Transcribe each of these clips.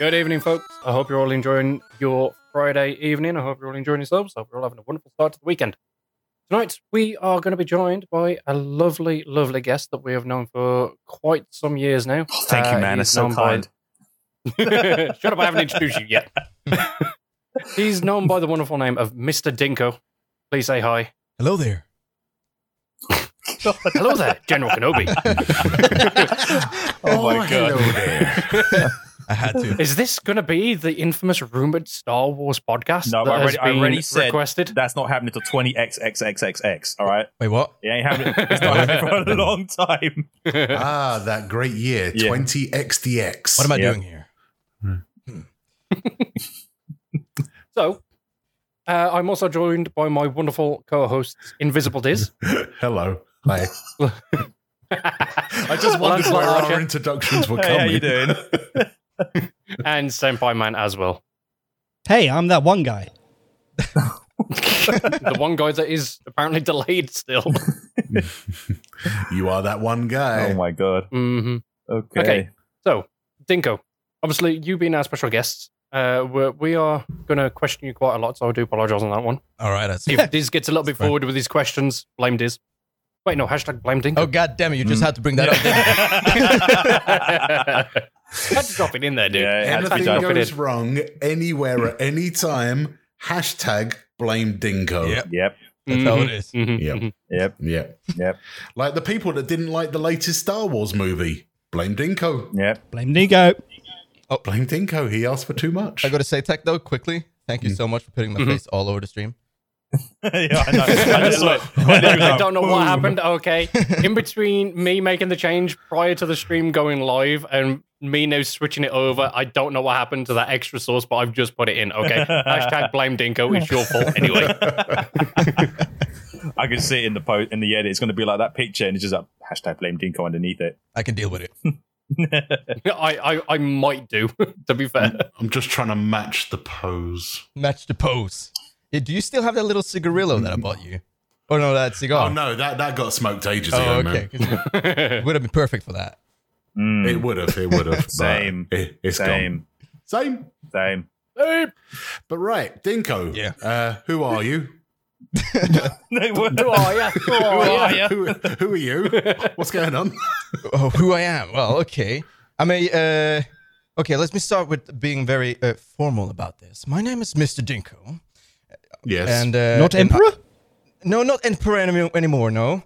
Good evening, folks. I hope you're all enjoying your Friday evening. I hope you're all enjoying yourselves. I hope you're all having a wonderful start to the weekend. Tonight, we are going to be joined by a lovely, lovely guest that we have known for quite some years now. Oh, thank you, Uh, man. It's so known by- kind. Shut up, I haven't introduced you yet. He's known by the wonderful name of Mr. Dinko. Please say hi. Hello there. Hello there, General Kenobi. Oh my god. Hello there. I had to. Is this going to be the infamous rumored Star Wars podcast No, that I already, has I already said requested? that's not happening until 20xxxxx. All right, Wait, what? it ain't happening. It's not happening for a long time. ah, that great year, Yeah. 20XDX. What am I Yeah. doing here? So, uh, I'm also joined by my wonderful co-hosts, Invisible Diz. Hello. Hi. I just wondered Lancelot where our introductions were Hey, coming. how you doing? and Senpai Man as well. Hey, I'm that one guy. the one guy that is apparently delayed still. You are that one guy. oh my god. hmm Okay. Okay. So, Dinko, obviously you being our special guest, uh, we're, we are going to question you quite a lot, so I do apologise on that one. All right, that's If Diz gets a little bit fine. forward with his questions, blame Diz. Wait, no, hashtag blame Dinko. Oh god damn it! You just Mm. had to bring that up. Didn't you? Had to drop it in there, dude. Yeah, it had to be Anything done. Drop it goes wrong anywhere at any time, hashtag blame Dinko. Yep. Yep. That's how it is. Mhm, Yep. mhm. Yep. Yep. Yep. Like the people that didn't like the latest Star Wars movie. Blame Dinko. Yep. Blame Dingo. Oh, Blame Dinko. He asked for too much. I got to say, Tex though, quickly. Thank you so much for putting my Mhm. face all over the stream. yeah, I know. I just Look. I don't know what happened. Okay, in between me making the change prior to the stream going live and me now switching it over, I don't know what happened to that extra source, but I've just put it in. Okay, hashtag blame Dinko. It's your fault anyway. I can see it in the post in the edit. It's going to be like that picture, and it's just like hashtag blame Dinko underneath it. I can deal with it. I, I I might do. To be fair, I'm just trying to match the pose. Match the pose. Yeah, do you still have that little cigarillo that I bought you? Oh no, that cigar. Oh, no, that, that got smoked ages Oh, ago, okay. man. 'cause It would have been perfect for that. Mm, It would have. It would have. Same. It, it's same. gone. Same. Same. But right, Dinko. Yeah. Uh, who are you? who are you? Who are you? who, who are you? What's going on? oh, who I am. Well, okay. I'm a. Uh, okay, let me start with being very uh, formal about this. My name is Mr. Dinko, Yes. and uh, Not and Emperor? I- no, not Emperor any- anymore. No,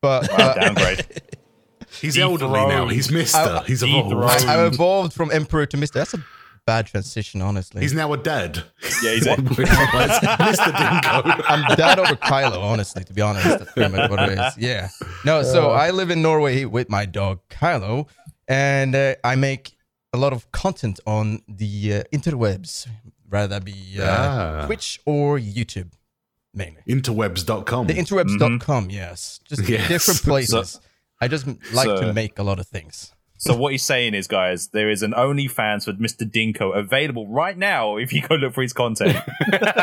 but uh, Downgrade. he's elderly now. He's Mister. I- he's evolved. I, I've evolved from Emperor to Mister. That's a bad transition, honestly. He's now a dad. Yeah, he's a, Mr. Dingo. I'm dad over Kylo, honestly, to be honest. That's pretty much what it is. Yeah. No, so I live in Norway with my dog Kylo, and uh, I make a lot of content on the uh, interwebs, rather that be uh, Ah. Twitch or YouTube, mainly. Interwebs.com. The interwebs.com, yes. Just Yes. different places. I just like So- to make a lot of things. so what he's saying is, guys, there is an OnlyFans for Mr. Dinko available right now if you go look for his content.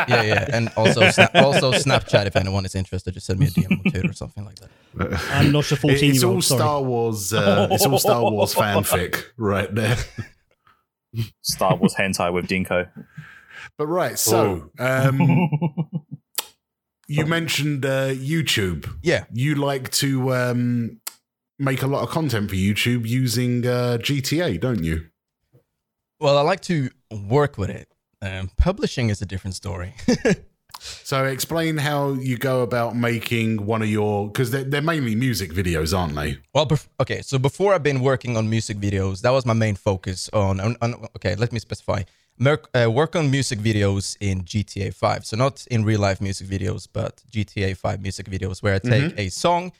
Yeah, yeah. And also, sna- also Snapchat if anyone is interested. Just send me a DM on Twitter or something like that. I'm not a 14 it's year all old. Sorry. Star Wars. Uh, it's all Star Wars fanfic right there. Star Wars hentai with Dinko. But right, so um, you mentioned uh, YouTube. Yeah. You like to um, make a lot of content for YouTube using uh, GTA, don't you? Well, I like to work with it. Um, publishing is a different story. So explain how you go about making one of your because they're, they're mainly music videos, aren't they? well, bef- okay. So before I've been working on music videos, that was my main focus. On, on, on okay, let me specify. Merc, uh, work on music videos in GTA 5. So not in real life music videos, but GTA 5 music videos where I take a song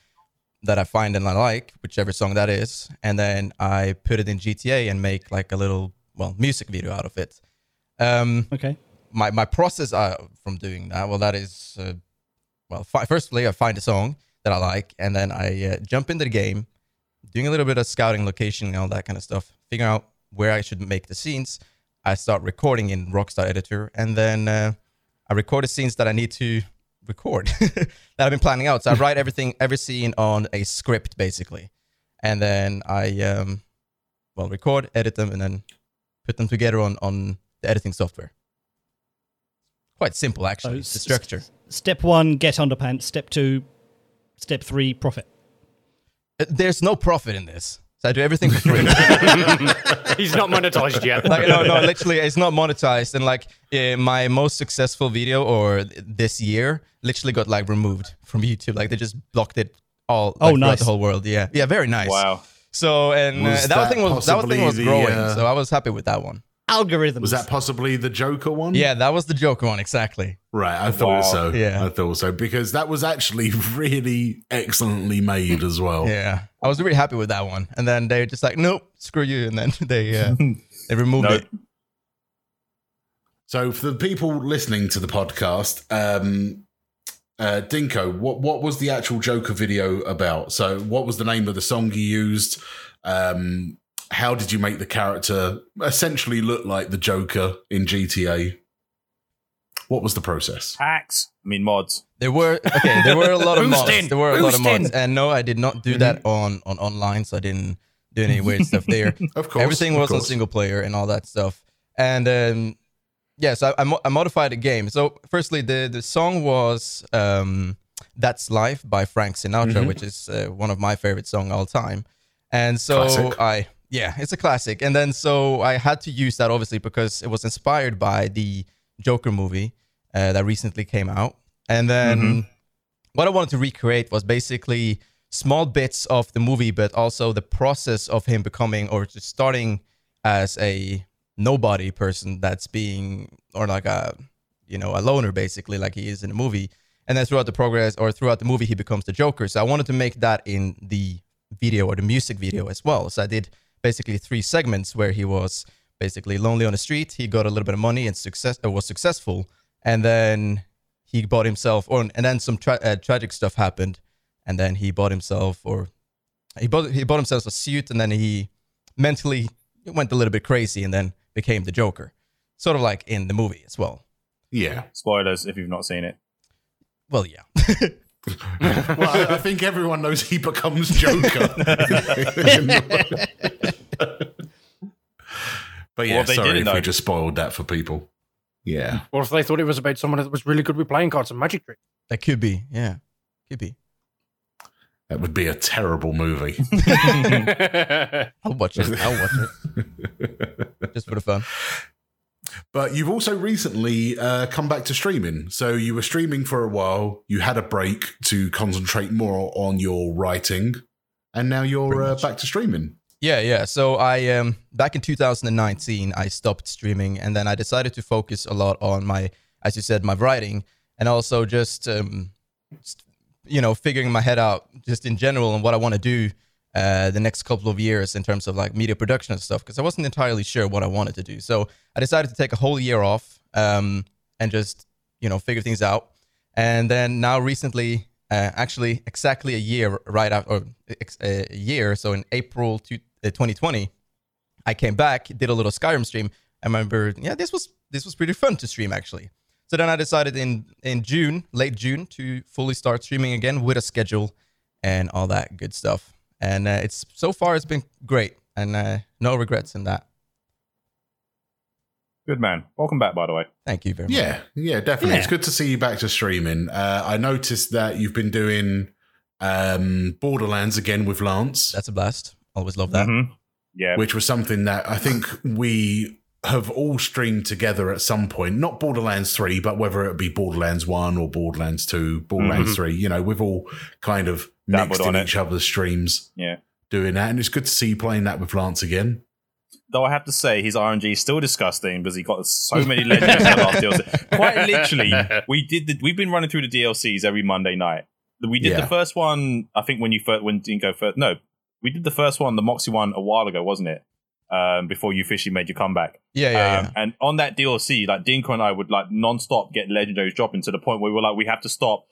that I find and I like, whichever song that is, and then I put it in GTA and make like a little well music video out of it. Um, Okay. my my process uh, from doing that well that is uh, well fi- firstly i find a song that i like and then i uh, jump into the game doing a little bit of scouting location and all that kind of stuff figure out where i should make the scenes i start recording in rockstar editor and then uh, i record the scenes that i need to record that i've been planning out so i write everything every scene on a script basically and then i um well record edit them and then put them together on on the editing software. Quite simple, actually. The s- structure. Step one, get underpants. Step two, step three, profit. Uh, There's no profit in this, so I do everything for free. He's not monetized yet. like no, no, literally, it's not monetized. And like uh, my most successful video or this year, literally got like removed from YouTube. Like they just blocked it all. Oh, like, throughout nice. The whole world. Yeah, yeah, very nice. Wow. So and uh, that, that thing was that thing possibly was the, growing. uh, so I was happy with that one. Algorithms. Was that possibly the Joker one? Yeah, that was the Joker one exactly. Right, I thought Wow. so. Yeah. I thought so because that was actually really excellently made as well. Yeah, I was really happy with that one. And then they were just like, nope, screw you. And then they uh, they removed No. it. So for the people listening to the podcast, um, uh, Dinko, what what was the actual Joker video about? So what was the name of the song you used? Um, how did you make the character essentially look like the Joker in GTA? What was the process? Hacks. I mean mods. There were okay. There were a lot of Boosting, mods. There were a lot of boosting. mods, and no, I did not do that on on online. So I didn't do any weird stuff there. Of course, Everything of was on single player and all that stuff. And um, yeah, so I, I, mo- I modified the game. So firstly, the the song was um, "That's Life" by Frank Sinatra, Mhm. which is uh, one of my favorite song all time. And so Classic. I yeah, it's a classic. And then so I had to use that obviously because it was inspired by the Joker movie uh, that recently came out. And then Mm-hmm. what I wanted to recreate was basically small bits of the movie, but also the process of him becoming or just starting as a nobody person that's being or like a you know a loner basically like he is in the movie. And then throughout the progress or throughout the movie he becomes the joker. So i wanted to make that in the video or the music video as well. So i did basically three segments where he was basically lonely on the street. He got a little bit of money and success uh, was successful and then he bought himself or and then some tra- uh, tragic stuff happened and then he bought himself or he bought he bought himself a suit and then he mentally went a little bit crazy and then became the Joker, sort of like in the movie as well. Yeah. Spoilers if you've not seen it. Well, yeah, well, I, I think everyone knows he becomes Joker. but yeah, Well, they sorry didn't if we just spoiled that for people. Yeah. Or if they thought it was about someone that was really good with playing cards and magic tricks. that could be. Yeah, could be. That would be a terrible movie. I'll watch it. I'll watch it just for the fun. But you've also recently uh, come back to streaming. So you were streaming for a while. You had a break to concentrate more on your writing, and now you're uh, back to streaming. Yeah, yeah. So I um back in 2019 I stopped streaming and then I decided to focus a lot on my as you said my writing and also just um you know figuring my head out just in general and what I want to do uh the next couple of years in terms of like media production and stuff because I wasn't entirely sure what I wanted to do. So I decided to take a whole year off um and just you know figure things out. And then now recently uh, actually exactly a year right after or a year so in April to, uh, 2020 I came back did a little Skyrim stream I remember yeah this was this was pretty fun to stream actually so then I decided in in June late June to fully start streaming again with a schedule and all that good stuff and uh, it's so far it's been great and uh, no regrets in that Good man. Welcome back, by the way. thank you very much Yeah, yeah, definitely. Yeah. It's good to see you back to streaming. Uh, I noticed that you've been doing um, Borderlands again with Lance, that's a blast always love that Mhm. Yeah. which was something that I think we have all streamed together at some point. Not Borderlands 3, but whether it be Borderlands 1 or Borderlands 2, Borderlands Mhm. 3, you know, we've all kind of Dabbled mixed on in it. each other's streams Yeah. doing that. And it's good to see you playing that with Lance again. Though I have to say, his RNG is still disgusting because he got so many legends in the last DLC. Quite literally, we did. The, we've been running through the DLCs every Monday night. We did Yeah. the first one. I think when you first when didn't go first. No, we did the first one, the Moxxi one, a while ago, wasn't it? Um, before you officially made your comeback. yeah yeah, um, yeah. And on that DLC, like Dinko and I would like non-stop get legendaries dropping to the point where we were like, we have to stop.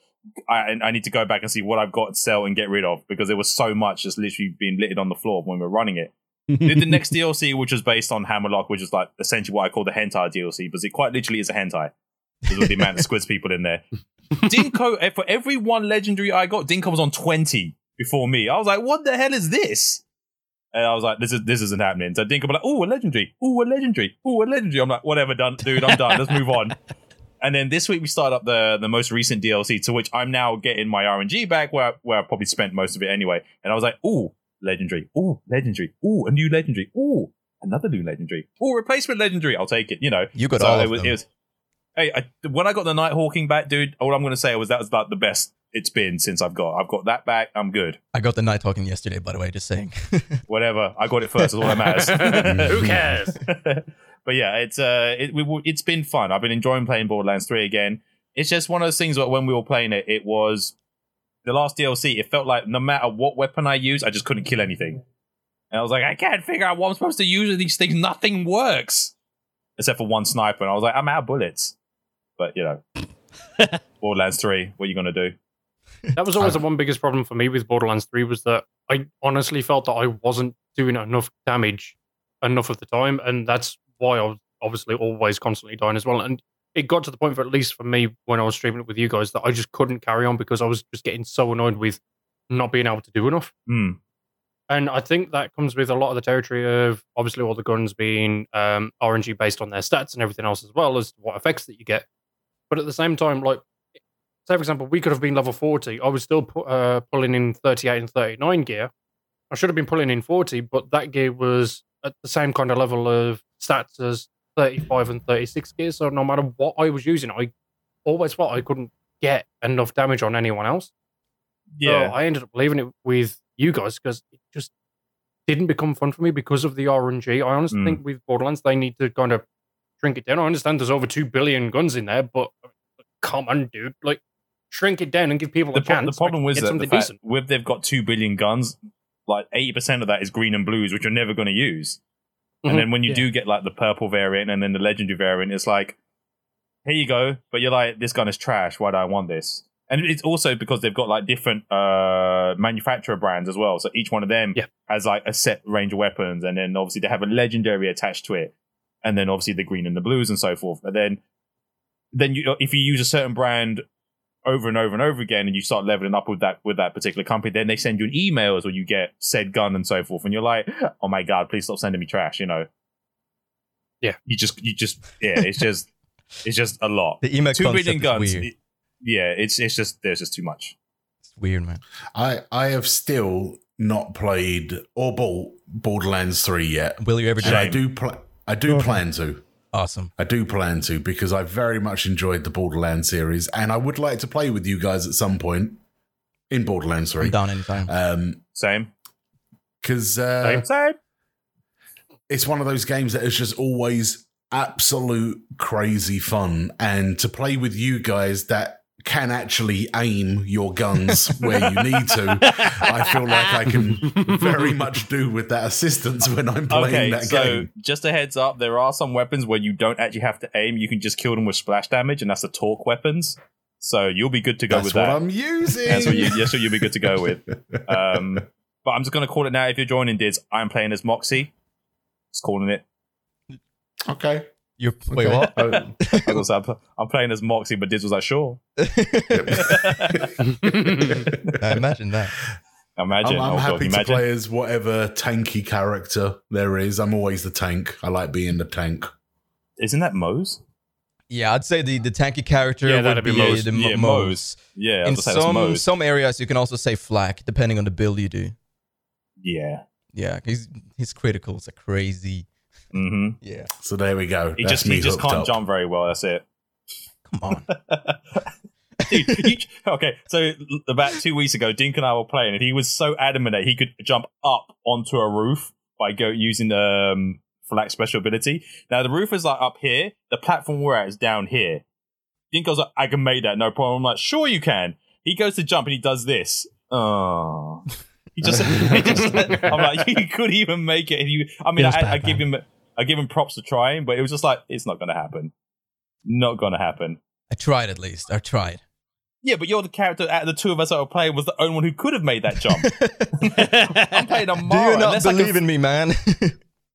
I, I need to go back and see what I've got to sell and get rid of because there was so much just literally being littered on the floor when we were running it did the next DLC, which was based on Hammerlock, which is like essentially what I call the hentai DLC, because it quite literally is a hentai. Because of the amount of squids people in there. Dinko, eh, for every one legendary I got, Dinko was on 20 before me. I was like, what the hell is this? And I was like, this is this isn't happening. So Dinko be like, oh, a legendary, oh, a legendary, oh, a legendary. I'm like, whatever, done, dude, I'm done. Let's move on. And then this week we start up the the most recent DLC, to which I'm now getting my RNG back, where where I probably spent most of it anyway. And I was like, ooh, legendary, ooh, legendary, ooh, a new legendary, ooh, another new legendary, ooh, replacement legendary. I'll take it. You know, You got so all it was, them. it was. Hey, I, when I got the night Nighthawkin back, dude, all I'm going to say was that was like the best it's been since I've got. I've got that back. I'm good. I got the night talking yesterday, by the way. Just saying. Whatever. I got it first. Is all that matters. Who cares? but yeah, it's uh, it, we, it's been fun. I've been enjoying playing Borderlands Three again. It's just one of those things where when we were playing it, it was the last DLC. It felt like no matter what weapon I used, I just couldn't kill anything. And I was like, I can't figure out what I'm supposed to use with these things. Nothing works except for one sniper. And I was like, I'm out of bullets. But you know, Borderlands Three. What are you gonna do? That was always the one biggest problem for me with Borderlands 3 was that I honestly felt that I wasn't doing enough damage enough of the time. And that's why I was obviously always constantly dying as well. And it got to the point, for at least for me, when I was streaming it with you guys, that I just couldn't carry on because I was just getting so annoyed with not being able to do enough. Hmm. And I think that comes with a lot of the territory of obviously all the guns being um, RNG based on their stats and everything else as well as what effects that you get. But at the same time, like, say for example, we could have been level 40. I was still pu- uh, pulling in 38 and 39 gear. I should have been pulling in 40, but that gear was at the same kind of level of stats as 35 and 36 gear. So no matter what I was using, I always felt I couldn't get enough damage on anyone else. Yeah. So I ended up leaving it with you guys because it just didn't become fun for me because of the RNG. I honestly Mm. think with Borderlands they need to kind of shrink it down. I understand there's over two billion guns in there, but come on, dude, like shrink it down and give people the, a pro- chance. the problem was that the fact with they've got two billion guns, like eighty percent of that is green and blues, which you're never going to use. Mhm. And then when you Yeah. do get like the purple variant and then the legendary variant, it's like, here you go, but you're like, this gun is trash. Why do I want this? And it's also because they've got like different uh manufacturer brands as well. So each one of them Yeah. has like a set range of weapons, and then obviously they have a legendary attached to it, and then obviously the green and the blues and so forth. But then then you if you use a certain brand over and over and over again and you start leveling up with that with that particular company then they send you an email as well you get said gun and so forth and you're like oh my god please stop sending me trash you know Yeah. you just you just yeah it's just it's just a lot the email two concept is guns weird. it- yeah it's it's just there's just too much It's weird, man. I I have still not played or bought Borderlands Three yet, Will you ever do and I do pl- I do Okay. plan to. Awesome. I do plan to because I very much enjoyed the Borderlands series, and I would like to play with you guys at some point in Borderlands I'm Three. down anytime. Um, same because uh, Same. same it's one of those games that is just always absolute crazy fun, and to play with you guys that can actually aim your guns where you need to. I feel like I can very much do with that assistance when I'm playing okay that so game. just a heads up there are some weapons where you don't actually have to aim you can just kill them with splash damage and that's the torque weapons so you'll be good to go That's with what that I'm using. That's what you, that's what you'll be good to go with. Um, but I'm just going to call it now. If you're joining Diz, I'm playing as Moxxi. Just calling it. okay. You're wait Okay. what? Oh, I was like, I'm playing as Moxxi, but Diz was like, sure. I imagine that. Imagine. I'm, I'm oh, God, happy to imagine. play as whatever tanky character there is. I'm always the tank. I like being the tank. Isn't that Moze? Yeah, I'd say the, the tanky character Yeah, would that'd be, be uh, Moze. the Yeah, Mo- Moze. Moze. Yeah, In was gonna say that's some Moze. some areas, you can also say flak, depending on the build you do. Yeah. Yeah, he's his criticals are crazy. Hmm Yeah, So there we go. He That's just me he just can't up. jump very well. That's it. come on. Dude, you- okay, so about two weeks ago, Dink and I were playing, and he was so adamant that he could jump up onto a roof by go using the um, flak special ability. Now the roof is like up here, the platform we're at is down here. Dink goes like, "I can make that, no problem." I'm like, "Sure you can." He goes to jump and he does this. Oh. He just, he just I'm like, you could even make it. And you, I mean, I, I give man. him, I give him props for trying, but it was just like, it's not going to happen. Not going to happen. I tried at least. I tried. Yeah, but you're the character out of the two of us that were playing was the only one who could have made that jump. I'm playing on Do you not I believe can- in me, man?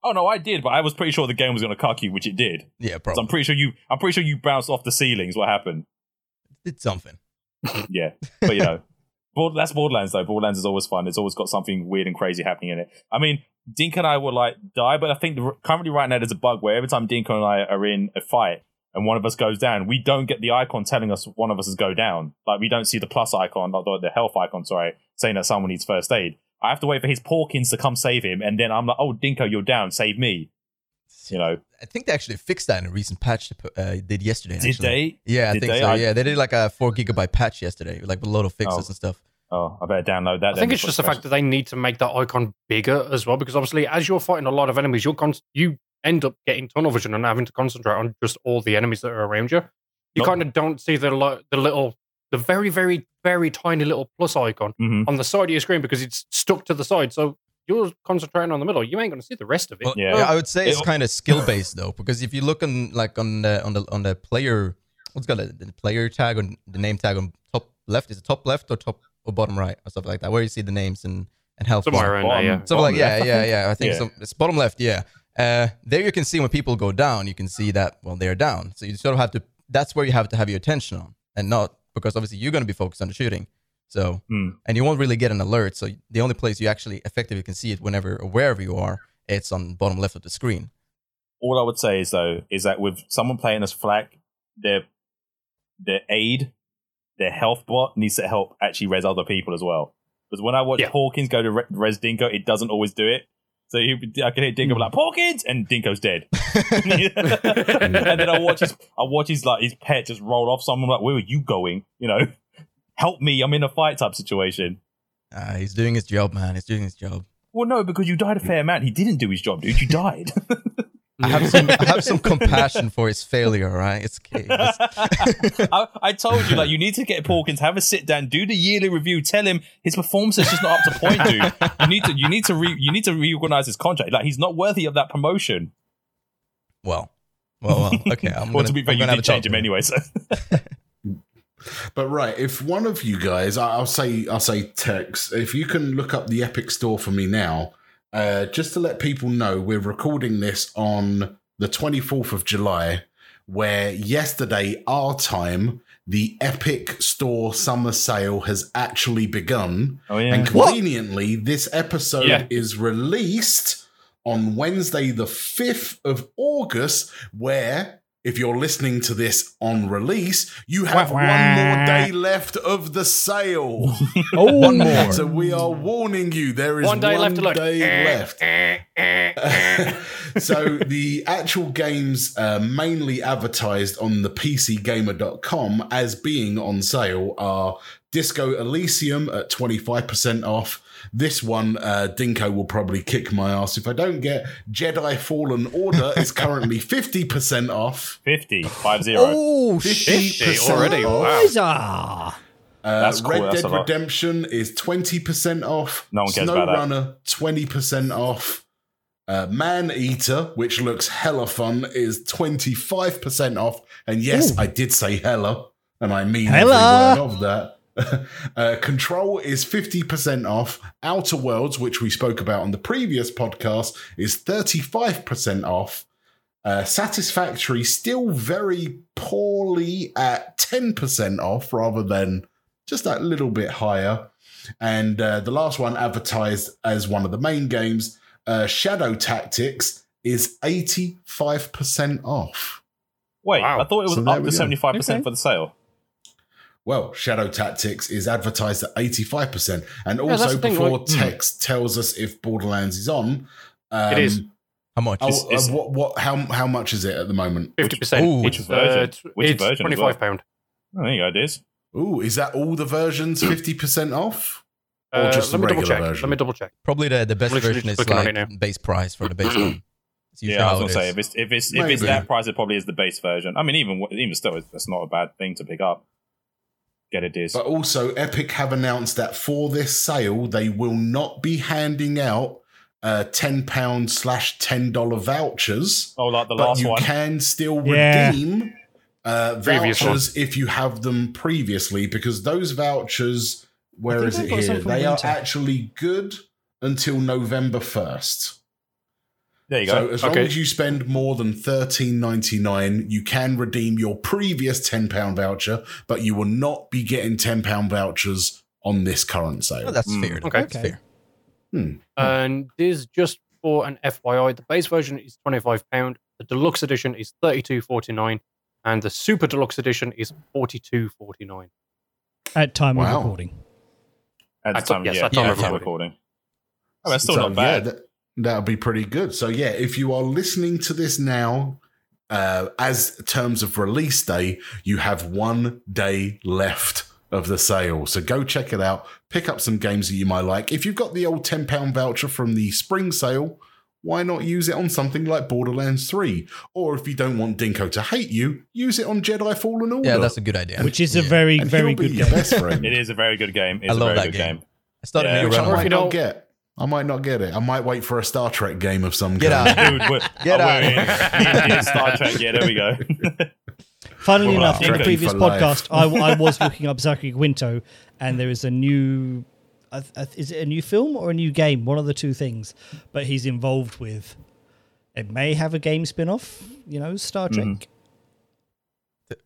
Oh no, I did, but I was pretty sure the game was going to cuck you, which it did. yeah, So I'm pretty sure you, I'm pretty sure you bounced off the ceilings. What happened? Did something. Yeah, but you know, That's Borderlands though. Borderlands is always fun. It's always got something weird and crazy happening in it. I mean, Dink and I will like die, but I think currently right now there's a bug where every time Dink and I are in a fight and one of us goes down, we don't get the icon telling us one of us is go down. Like we don't see the plus icon, not the, the health icon, sorry, saying that someone needs first aid. I have to wait for his Porkins to come save him, and then I'm like, "Oh, Dinko, you're down. Save me." You know, I think they actually fixed that in a recent patch they uh, did yesterday. did actually. they? Yeah, I Did think they? so. I- yeah, they did like a four gigabyte patch yesterday, like with a lot of fixes Oh. and stuff. Oh, I better download that. I think it's just the fact that they need to make that icon bigger as well, because obviously, as you're fighting a lot of enemies, you're con- you end up getting tunnel vision and having to concentrate on just all the enemies that are around you. You Nope. kind of don't see the li- the little, the very, very, very tiny little plus icon Mhm. on the side of your screen because it's stuck to the side. So you're concentrating on the middle. You ain't going to see the rest of it. Well, Yeah. yeah, I would say it's kind of skill based though, because if you look on like on the on the on the player, what's it called the player tag on the name tag on top left is it top left or top or bottom right or something like that, where you see the names and and health Somewhere bar. around there, yeah. Something like yeah, yeah, yeah. I think Yeah. some, it's bottom left. Yeah. Uh, there you can see when people go down, you can see that well they're down. So you sort of have to. That's where you have to have your attention on, and not because obviously you're going to be focused on the shooting. So Hmm. and you won't really get an alert. So the only place you actually effectively can see it whenever or wherever you are, it's on bottom left of the screen. all I would say is though is that with someone playing as Flak, their their aid, their health bot needs to help actually res other people as well. Because when I watch Yeah. Porkins go to re- res Dinko, it doesn't always do it. So you, I can hear Dinko be like Porkins, and Dinko's dead. and then I watch his, I watch his like his pet just roll off. Someone like, where are you going? You know, help me! I'm in a fight type situation. Uh, he's doing his job, man. He's doing his job. Well, no, because you died a fair amount. He didn't do his job, dude. You died. I have some, I have some compassion for his failure. right? It's okay. I, I told you, like, you need to get Porkins, have a sit down, do the yearly review, tell him his performance is just not up to point, dude. You need to, you need to, re, you need to reorganize his contract. Like, he's not worthy of that promotion. well, well, well. Okay. I'm well, gonna, to be fair, I'm you gonna did change him anyway. So, But right, if one of you guys, I'll say, I'll say, Tex, if you can look up the Epic Store for me now, uh, just to let people know, we're recording this on the 24th of July, where yesterday, our time, the Epic Store summer sale has actually begun. oh yeah, And conveniently, this episode Yeah. is released on Wednesday, the 5th of August, where, if you're listening to this on release, you have Wah, one more day left of the sale. Oh, One more. so we are warning you, there is One day left to look. day left. so the actual games uh, mainly advertised on the pcgamer.com as being on sale are disco elysium at 25% off this one uh, dinko will probably kick my ass if i don't get jedi fallen order is currently 50% off 50, 5 0. Oh, 50% already, off. wow. Uh, That's cool, Red that's Dead. Redemption is 20% off. No one cares about that. Runner 20% off. Uh, Maneater, which looks hella fun, is 25% off. And yes, Ooh. I did say hella, and I mean Hella. every word of that. uh, Control is 50% off. Outer Worlds, which we spoke about on the previous podcast, is 35% off. Uh, Satisfactory still very poorly at 10% off rather than just that little bit higher. And uh, the last one advertised as one of the main games, uh, Shadow Tactics, is 85% off. Wait, Wow. I thought it was So up to go. 75% Okay. for the sale. Well, Shadow Tactics is advertised at 85%. And that's also, the thing, before like- Tex tells us if Borderlands is on, um, It is. How much? Oh, It's- it's- uh, what, what, how, how much is it at the moment? Fifty percent. Ooh, which version? it's, Which it's version Twenty-five pound. Oh, there you go, it is. Ooh, is that all the versions 50% off? Or Uh, just the let me double regular check. version? Let me double check. Probably the, the best version is like base price for the base one. It's usually Yeah, I was gonna say if it's if it's if it's that price, it probably is the base version. I mean, even even still, it's- that's not a bad thing to pick up. Get a disc. But also, Epic have announced that for this sale, they will not be handing out uh, £10 slash $10 vouchers, oh, like the but last you one. You can still Yeah. redeem uh, vouchers if you have them previously, because those vouchers, where think is I've it here? from They are actually good until November 1st. There you go. So go. as long as you spend more than thirteen ninety nine, you can redeem your previous ten pound voucher, but you will not be getting ten pound vouchers on this current sale. Oh, that's Mm. fair. Okay. That's fair. Hmm. And this just for an FYI, the base version is £25, the deluxe edition is $32.49, and the super deluxe edition is $42.49. At time Wow. of recording. At the time, yes, yeah, at time yeah, of time recording. recording. Oh, that's still So, not bad. Yeah, that, that'll be pretty good. So yeah, if you are listening to this now, uh, as terms of release day, you have one day left of the sale. So go check it out. Pick up some games that you might like. If you've got the old ten pound voucher from the spring sale. Why not use it on something like Borderlands 3? Or if you don't want Dinko to hate you, use it on Jedi Fallen Order. Yeah, that's a good idea. Which is a very, and very he'll be good your game. best friend. It is a very good game. It's I love a very that good game. game. I started Yeah, a new Which I run. Or if you don't- get. I might not get it. I might wait for a Star Trek game of some Get kind. out. Dude, we're, Get oh, out. Star Trek. Yeah, there we go. Funnily Well, enough, in the previous podcast, I, I was looking up Zachary Quinto, and there is a new. I th- I th- Is it a new film or a new game? One of the two things. But he's involved with. It may have a game spin off, you know, Star Trek. Mhm.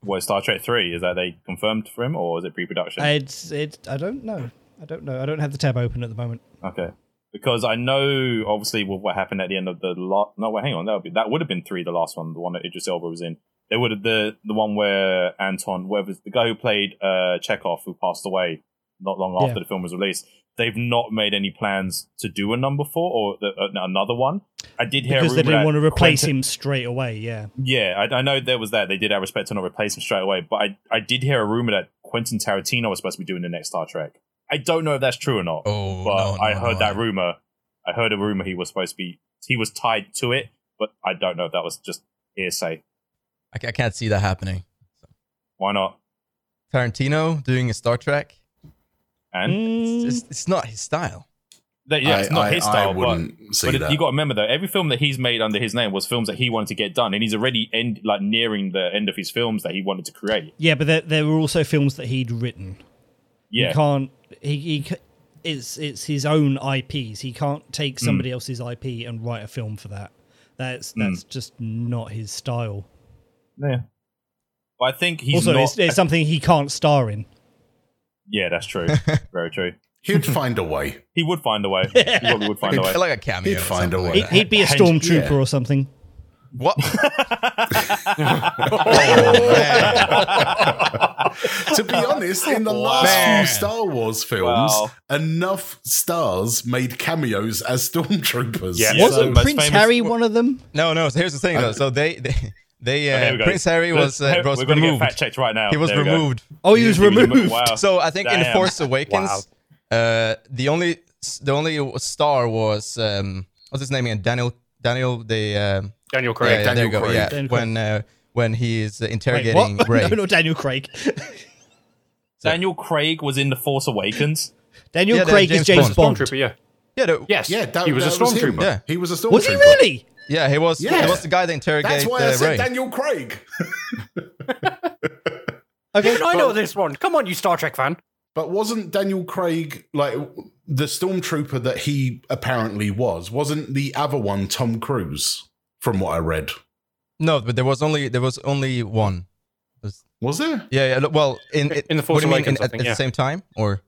what Star Trek Three is that they confirmed for him, or is it pre-production? It's it. I don't know. I don't know. I don't have the tab open at the moment. Okay. Because I know, obviously, with what happened at the end of the last. No, wait, hang on. That would be that would have been three. The last one, the one that Idris Elba was in. They would have the the one where Anton, whoever the guy who played uh Chekov, who passed away not long after Yeah. the film was released. They've not made any plans to do a number four or the, uh, another one. I did hear a Because they didn't want to replace Quentin- him straight away. Yeah. Yeah, I, I know there was that. They did have respect to not replace him straight away, but I, I did hear a rumor that Quentin Tarantino was supposed to be doing the next Star Trek. I don't know if that's true or not, Oh, but no, no, I heard no. that rumor. I heard a rumor he was supposed to be he was tied to it, but I don't know if that was just hearsay. I, I can't see that happening. Why not? Tarantino doing a Star Trek. And Mm, It's, it's not his style. that, yeah, it's not I- his style, but, wouldn't see but that. you got to remember though, every film that he's made under his name was films that he wanted to get done, and he's already end like nearing the end of his films that he wanted to create. yeah, but there, there were also films that he'd written. Yeah, He can't. He, he it's it's his own IPs. He can't take somebody else's IP and write a film for that. That's Hmm. that's just not his style. yeah. But I think he's also, not. it's, it's something he can't star in. yeah, that's true. Very true. He'd find a way. He would find a way. He probably would find a way. like a cameo. He'd find a way. like He, he'd be a stormtrooper yeah. or something. that. What? to be honest, in the last Man. few Star Wars films, Wow. enough stars made cameos as stormtroopers. Yeah. So- Wasn't most Prince famous- Harry one of them? no, no. So here's the thing, though. So they, they, they uh, we go. Prince Harry was uh, was We're going to get removed. fact checked right now. He was There we go. removed. Oh, he was He was removed. remo- wow. So I think in Damn. Force Awakens, uh, the only the only star was um, what's his name again? Daniel Daniel the um, Daniel yeah, Craig. yeah, there Daniel you go. Craig. Yeah, Daniel when uh, when he is uh, Wait, interrogating? Rey. no, no, Daniel Craig. Daniel Craig was in The Force Awakens. Daniel Yeah, the Craig James is James Bond. Bond. Stormtrooper, yeah. Yeah, the, Yes. yeah, that, he was that a stormtrooper. Yeah. He was a stormtrooper. Was he really? yeah, he was. Yeah. He was the guy that interrogated That's why I uh, said Rey. Daniel Craig. Okay, Even I know this one. Come on, you Star Trek fan. But wasn't Daniel Craig like the stormtrooper that he apparently was? Wasn't the other one Tom Cruise? From what I read, No, but there was only there was only one. was there? Yeah, yeah. Well, in In The Force what do you mean, in- at, think, at the same time, or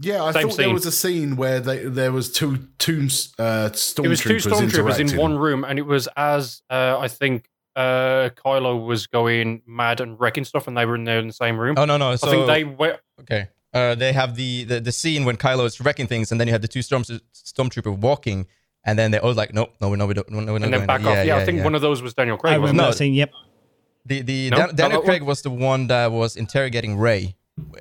Yeah, I Same thought there was a scene where they, there was two two uh, stormtroopers It was two stormtroopers in one room, and it was as uh, I think uh, Kylo was going mad and wrecking stuff, and they were in there in the same room. oh no no. So I think they were. okay. Uh, they have the, the the scene when Kylo is wrecking things, and then you have the two storm stormtrooper walking, and then they all like, nope, no, no, we don't, no, we're not And then going back there. off. Yeah, I think one of those was Daniel I Craig. wasn't remember No. that. Yep. the the No, Dan- Daniel that one? Craig was the one that was interrogating Rey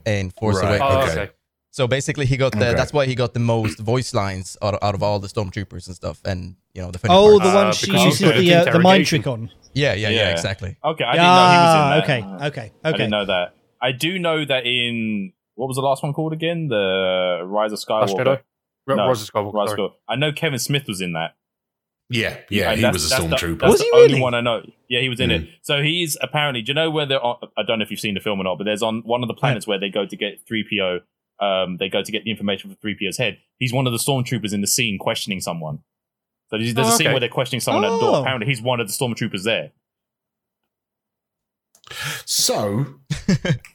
in Force Right. Awakens. Oh, Okay. okay. So basically, he got the. Okay. That's why he got the most voice lines out of, out of all the stormtroopers and stuff, and you know the funny Oh, parts. the Uh, one she because uses the the uh, the mind trick on. yeah, yeah, yeah, Yeah. exactly. Okay, I didn't know he was in Ah, that. okay, okay, I okay. didn't know that. I do know that in what was the last one called again? The Rise of Last Skywalker. Jedi. Ro- No, Rise of Skywalker. Rise. Skywalker. I know Kevin Smith was in that. Yeah, yeah, And he was a that's the- stormtrooper. That's Was the he only one I know. Yeah, he was in Mm. it. So he's apparently. Do you know where they're? On, I don't know if you've seen the film or not, but there's on one of the planets where they go to get three PO. Um, they go to get the information from three PO's head. He's one of the stormtroopers in the scene questioning someone. So there's, there's Oh, a scene okay. where they're questioning someone at the door. Oh. Apparently, he's one of the stormtroopers there. So,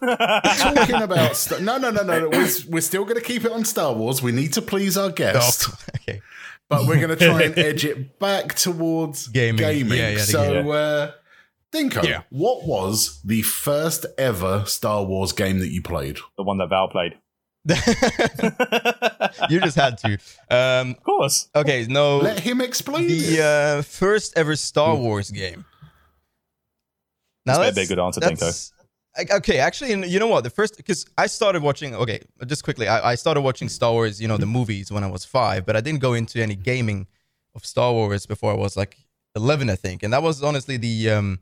talking about st- no, no, no, no, no. We're, we're still going to keep it on Star Wars. We need to please our guest. Oh, okay. but we're going to try and edge it back towards Gaming. gaming. Yeah, yeah, so, gaming. uh, Dinko, Yeah. what was the first ever Star Wars game that you played? The one that Val played. you just had to. Um, Of course. okay, no. Let him explain. the uh, first ever Star Wars game. Now This may be a good answer, Dinko. that's- Okay, actually, you know what? The first because I started watching. Okay, just quickly, I, I started watching Star Wars, you know, the movies when I was five, but I didn't go into any gaming of Star Wars before I was like eleven, I think, and that was honestly the um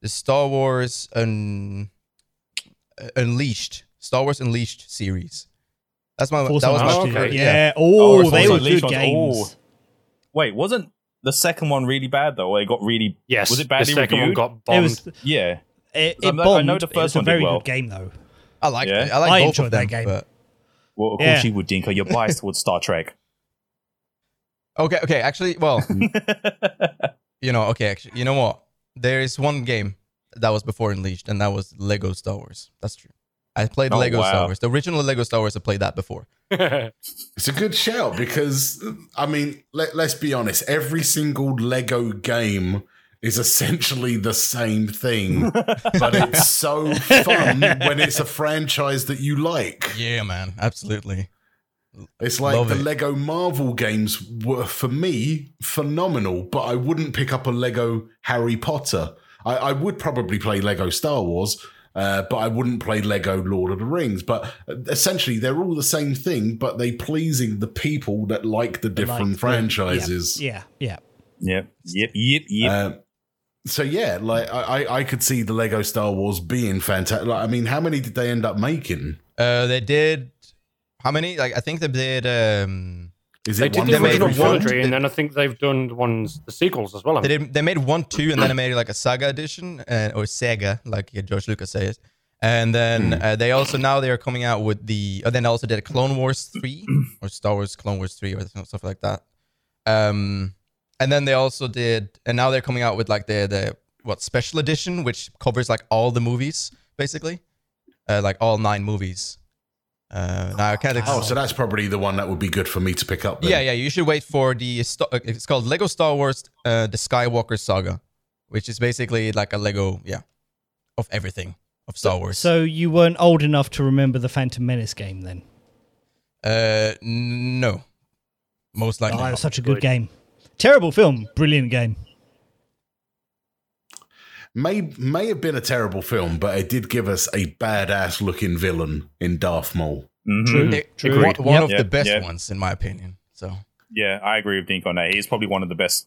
the Star Wars un, Unleashed, Star Wars Unleashed series. That's my Force that was my Unleashed, okay. yeah. yeah. Oh, Oh, they were good was- games. Wait, wasn't the second one really bad though? Or it got really Yes. Was it badly the second reviewed? one got It bombed. was yeah. it, I it know- I bombed. know the but it was first a one did very well. good game though. I like Yeah? it. I like I both enjoyed of that game. but- Well, of course Yeah. you would, Dinko. You're biased towards Star Trek. Okay, okay. Actually, well, you know, okay. Actually, you know what? There is one game that was before Unleashed, and that was Lego Star Wars. That's true. I played Oh, Lego Star. Wars. The original Lego Star Wars. I played that before. It's a good shout because, I mean, let, let's be honest. Every single Lego game is essentially the same thing, but it's so fun when it's a franchise that you like. Yeah, man. Absolutely. It's like Love the it. Lego Marvel games were, for me, phenomenal, but I wouldn't pick up a Lego Harry Potter. I, I would probably play Lego Star Wars, uh, but I wouldn't play Lego Lord of the Rings. But essentially, they're all the same thing, but they pleasing the people that like the different Like franchises. Yeah, yeah. yep. Yep. Yep. Yep. Uh, so yeah, like I, I- I could see the Lego Star Wars being fantastic. Like, I mean, how many did they end up making? Uh, they did how many? Like, I think they did. Um, Is they it did one the they made original one- trilogy, and then I think they've done the ones, the sequels as well. they did. They made one, two, and then they made like a Saga edition, uh, or Sega, like George Lucas says. And then uh, they also now they are coming out with the. Uh, then they also did Clone Wars three or Star Wars Clone Wars three or stuff like that. Um, and then they also did, and now they're coming out with like the the what special edition, which covers like all the movies basically, uh, like all nine movies. Uh, now I can't. Ex- Oh, so that's probably the one that would be good for me to pick up. Then. yeah, yeah. You should wait for the. Uh, It's called Lego Star Wars: uh, The Skywalker Saga, which is basically like a Lego, yeah, of everything of Star Wars. So you weren't old enough to remember the Phantom Menace game then? uh, no, most Oh, likely. that not. such a good game. Terrible film, brilliant game. May may have been a terrible film, but it did give us a badass looking villain in Darth Maul. Mhm. True. It- True. One, one Yep. of Yeah, the best yeah. ones, in my opinion. So Yeah, I agree with Dink on that. He's probably one of the best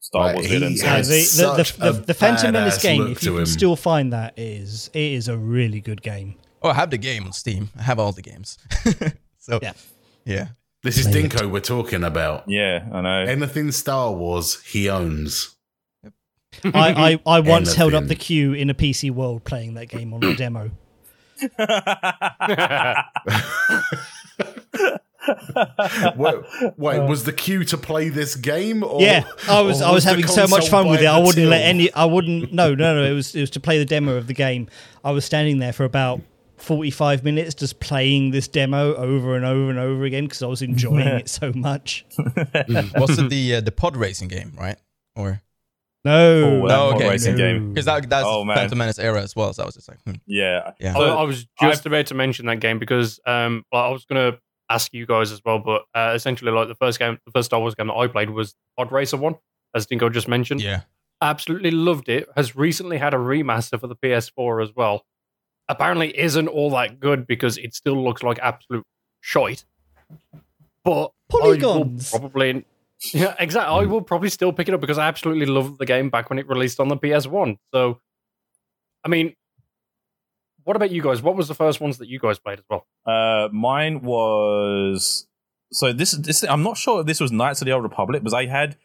Star Right, Wars villains. Yeah, the, the, the, the, the Phantom Menace badass game, if you can him. still find that, is it is a really good game. oh, I have the game on Steam. I have all the games. so Yeah. yeah. This is Dinko we're talking about. Yeah, I know. Anything Star Wars, he owns. I, I, I once held up the queue in a PC world playing that game on a demo. wait, wait, was the queue to play this game? Or, yeah, I was or I was the having so much fun with it. I wouldn't let any. I wouldn't. No, no, no. It was it was to play the demo of the game. I was standing there for about. 45 minutes just playing this demo over and over and over again because I was enjoying it so much. Was it the uh, the pod racing game, right? Or No, Oh, that pod no, racing game. because that, that's Oh, man. Phantom Menace era as well. So I was just like, hmm, yeah. yeah. I, I was just I've- about to mention that game because um, well, I was going to ask you guys as well, but uh, essentially, like the first game, the first Star Wars game that I played was Pod Racer one, as Dingo just mentioned. yeah. Absolutely loved it. Has recently had a remaster for the PS4 as well. Apparently, isn't all that good because it still looks like absolute shite. But I will Polygons. probably. Yeah, exactly. I will probably still pick it up because I absolutely loved the game back when it released on the PS1. So, I mean, what about you guys? What was the first ones that you guys played as well? Uh, mine was so this this I'm not sure if this was Knights of the Old Republic, because I had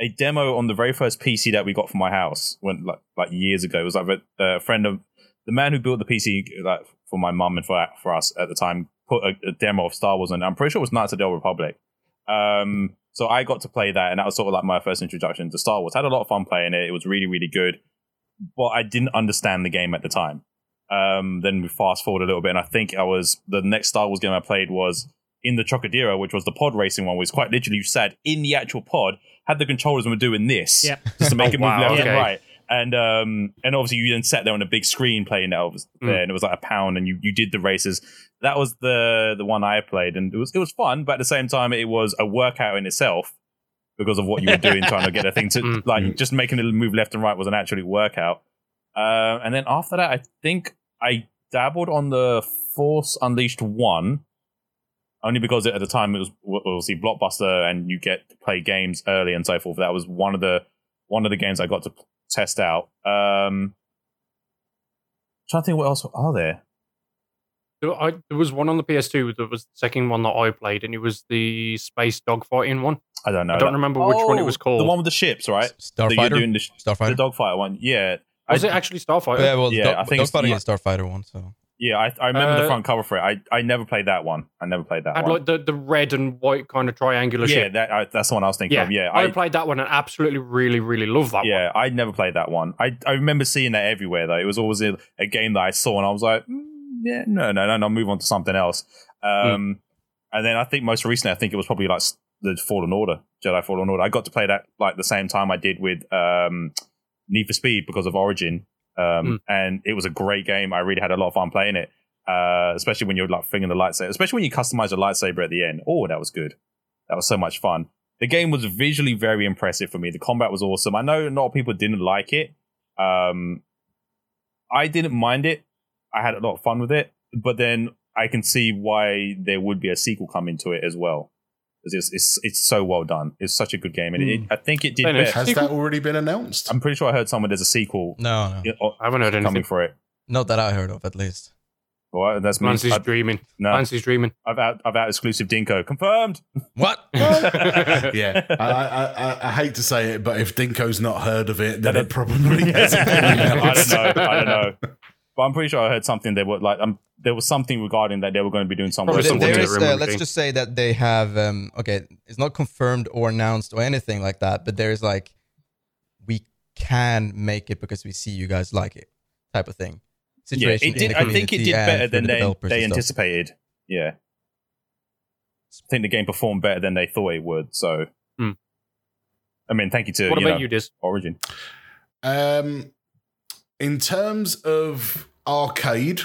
a demo on the very first PC that we got from my house when like like years ago. It was like a, a friend of the man who built the PC like for my mum and for for us at the time put a, a demo of Star Wars on. I'm pretty sure it was Knights of the Old Republic. Um, so I got to play that, and that was sort of like my first introduction to Star Wars. had a lot of fun playing it. It was really really good, but I didn't understand the game at the time. Um, then we fast forward a little bit, and I think I was the next Star Wars game I played was in the Trocadero, which was the pod racing one, which was quite literally you sat in the actual pod, had the controllers and were doing this Yep. just to make Oh, it move wow, left okay. and right. And um and obviously you then sat there on a big screen playing that over there, Mm. and it was like a pound, and you you did the races. That was the the one I played, and it was it was fun, but at the same time it was a workout in itself because of what you were doing trying to get a thing to Mm. like just making it move left and right was an actual workout. Uh, and then after that, I think I dabbled on the Force Unleashed one, only because at the time it was obviously Blockbuster, and you get to play games early and so forth. That was one of the one of the games I got to test out. Um, trying to think what else are there. There, I, there was one on the PS2 that was the second one that I played, and it was the space dogfighting one. I don't know. I don't remember which one it was Oh, called. The one with the ships, right? That you're Starfighter. doing the, sh- the dogfighter one. Yeah. was I, it actually Starfighter? yeah, well, Yeah, dog, I think it's- Dogfighting yeah. is Starfighter one. So yeah, I, I remember the Uh, front cover for it. I, I never played that one. I never played that had one. like the, the red and white kind of triangular yeah, that, I, that's the one I was thinking Yeah, of. Yeah, I, I, played that one and absolutely, really, really loved that one. yeah, I never played that one. I, I remember seeing that everywhere though. It was always a, a game that I saw and I was like, mm, yeah, no, no, no, no, move on to something else. Um, and then I think most recently, I think it was probably like the Fallen Order, Jedi Fallen Order. I got to play that like the same time I did with um, Need for Speed because of Origin, um, and it was a great game. I really had a lot of fun playing it, uh, especially when you're like fingering the lightsaber, especially when you customize your lightsaber at the end. Oh, that was good. That was so much fun. The game was visually very impressive for me. The combat was awesome. I know a lot of people didn't like it. Um, I didn't mind it. I had a lot of fun with it, but then I can see why there would be a sequel coming to it as well. 'Cause It's, it's it's so well done. It's such a good game, and it, I think it did. Then. Has that already been announced? I'm pretty sure I heard somewhere there's a sequel no, no, oh, I haven't heard coming anything. for it. not that I heard of at least. Well, that's me. Mancy's I, dreaming. no, Mancy's dreaming. I've out I've out exclusive Dinko confirmed. What? yeah, I, I, I, I hate to say it, but if Dinko's not heard of it, then it probably hasn't been I don't know. I don't know. But I'm pretty sure I heard something. They were like, um, there was something regarding that they were going to be doing something. Probably There- someone there to is, uh, let's just say that they have um okay it's not confirmed or announced or anything like that but there is like we can make it because we see you guys like it type of thing yeah, situation it did. I think it did better than the they they anticipated. Yeah, I think the game performed better than they thought it would. So, Hmm. I mean, thank you to What you about know, you, Diz? Origin. Um, in terms of arcade,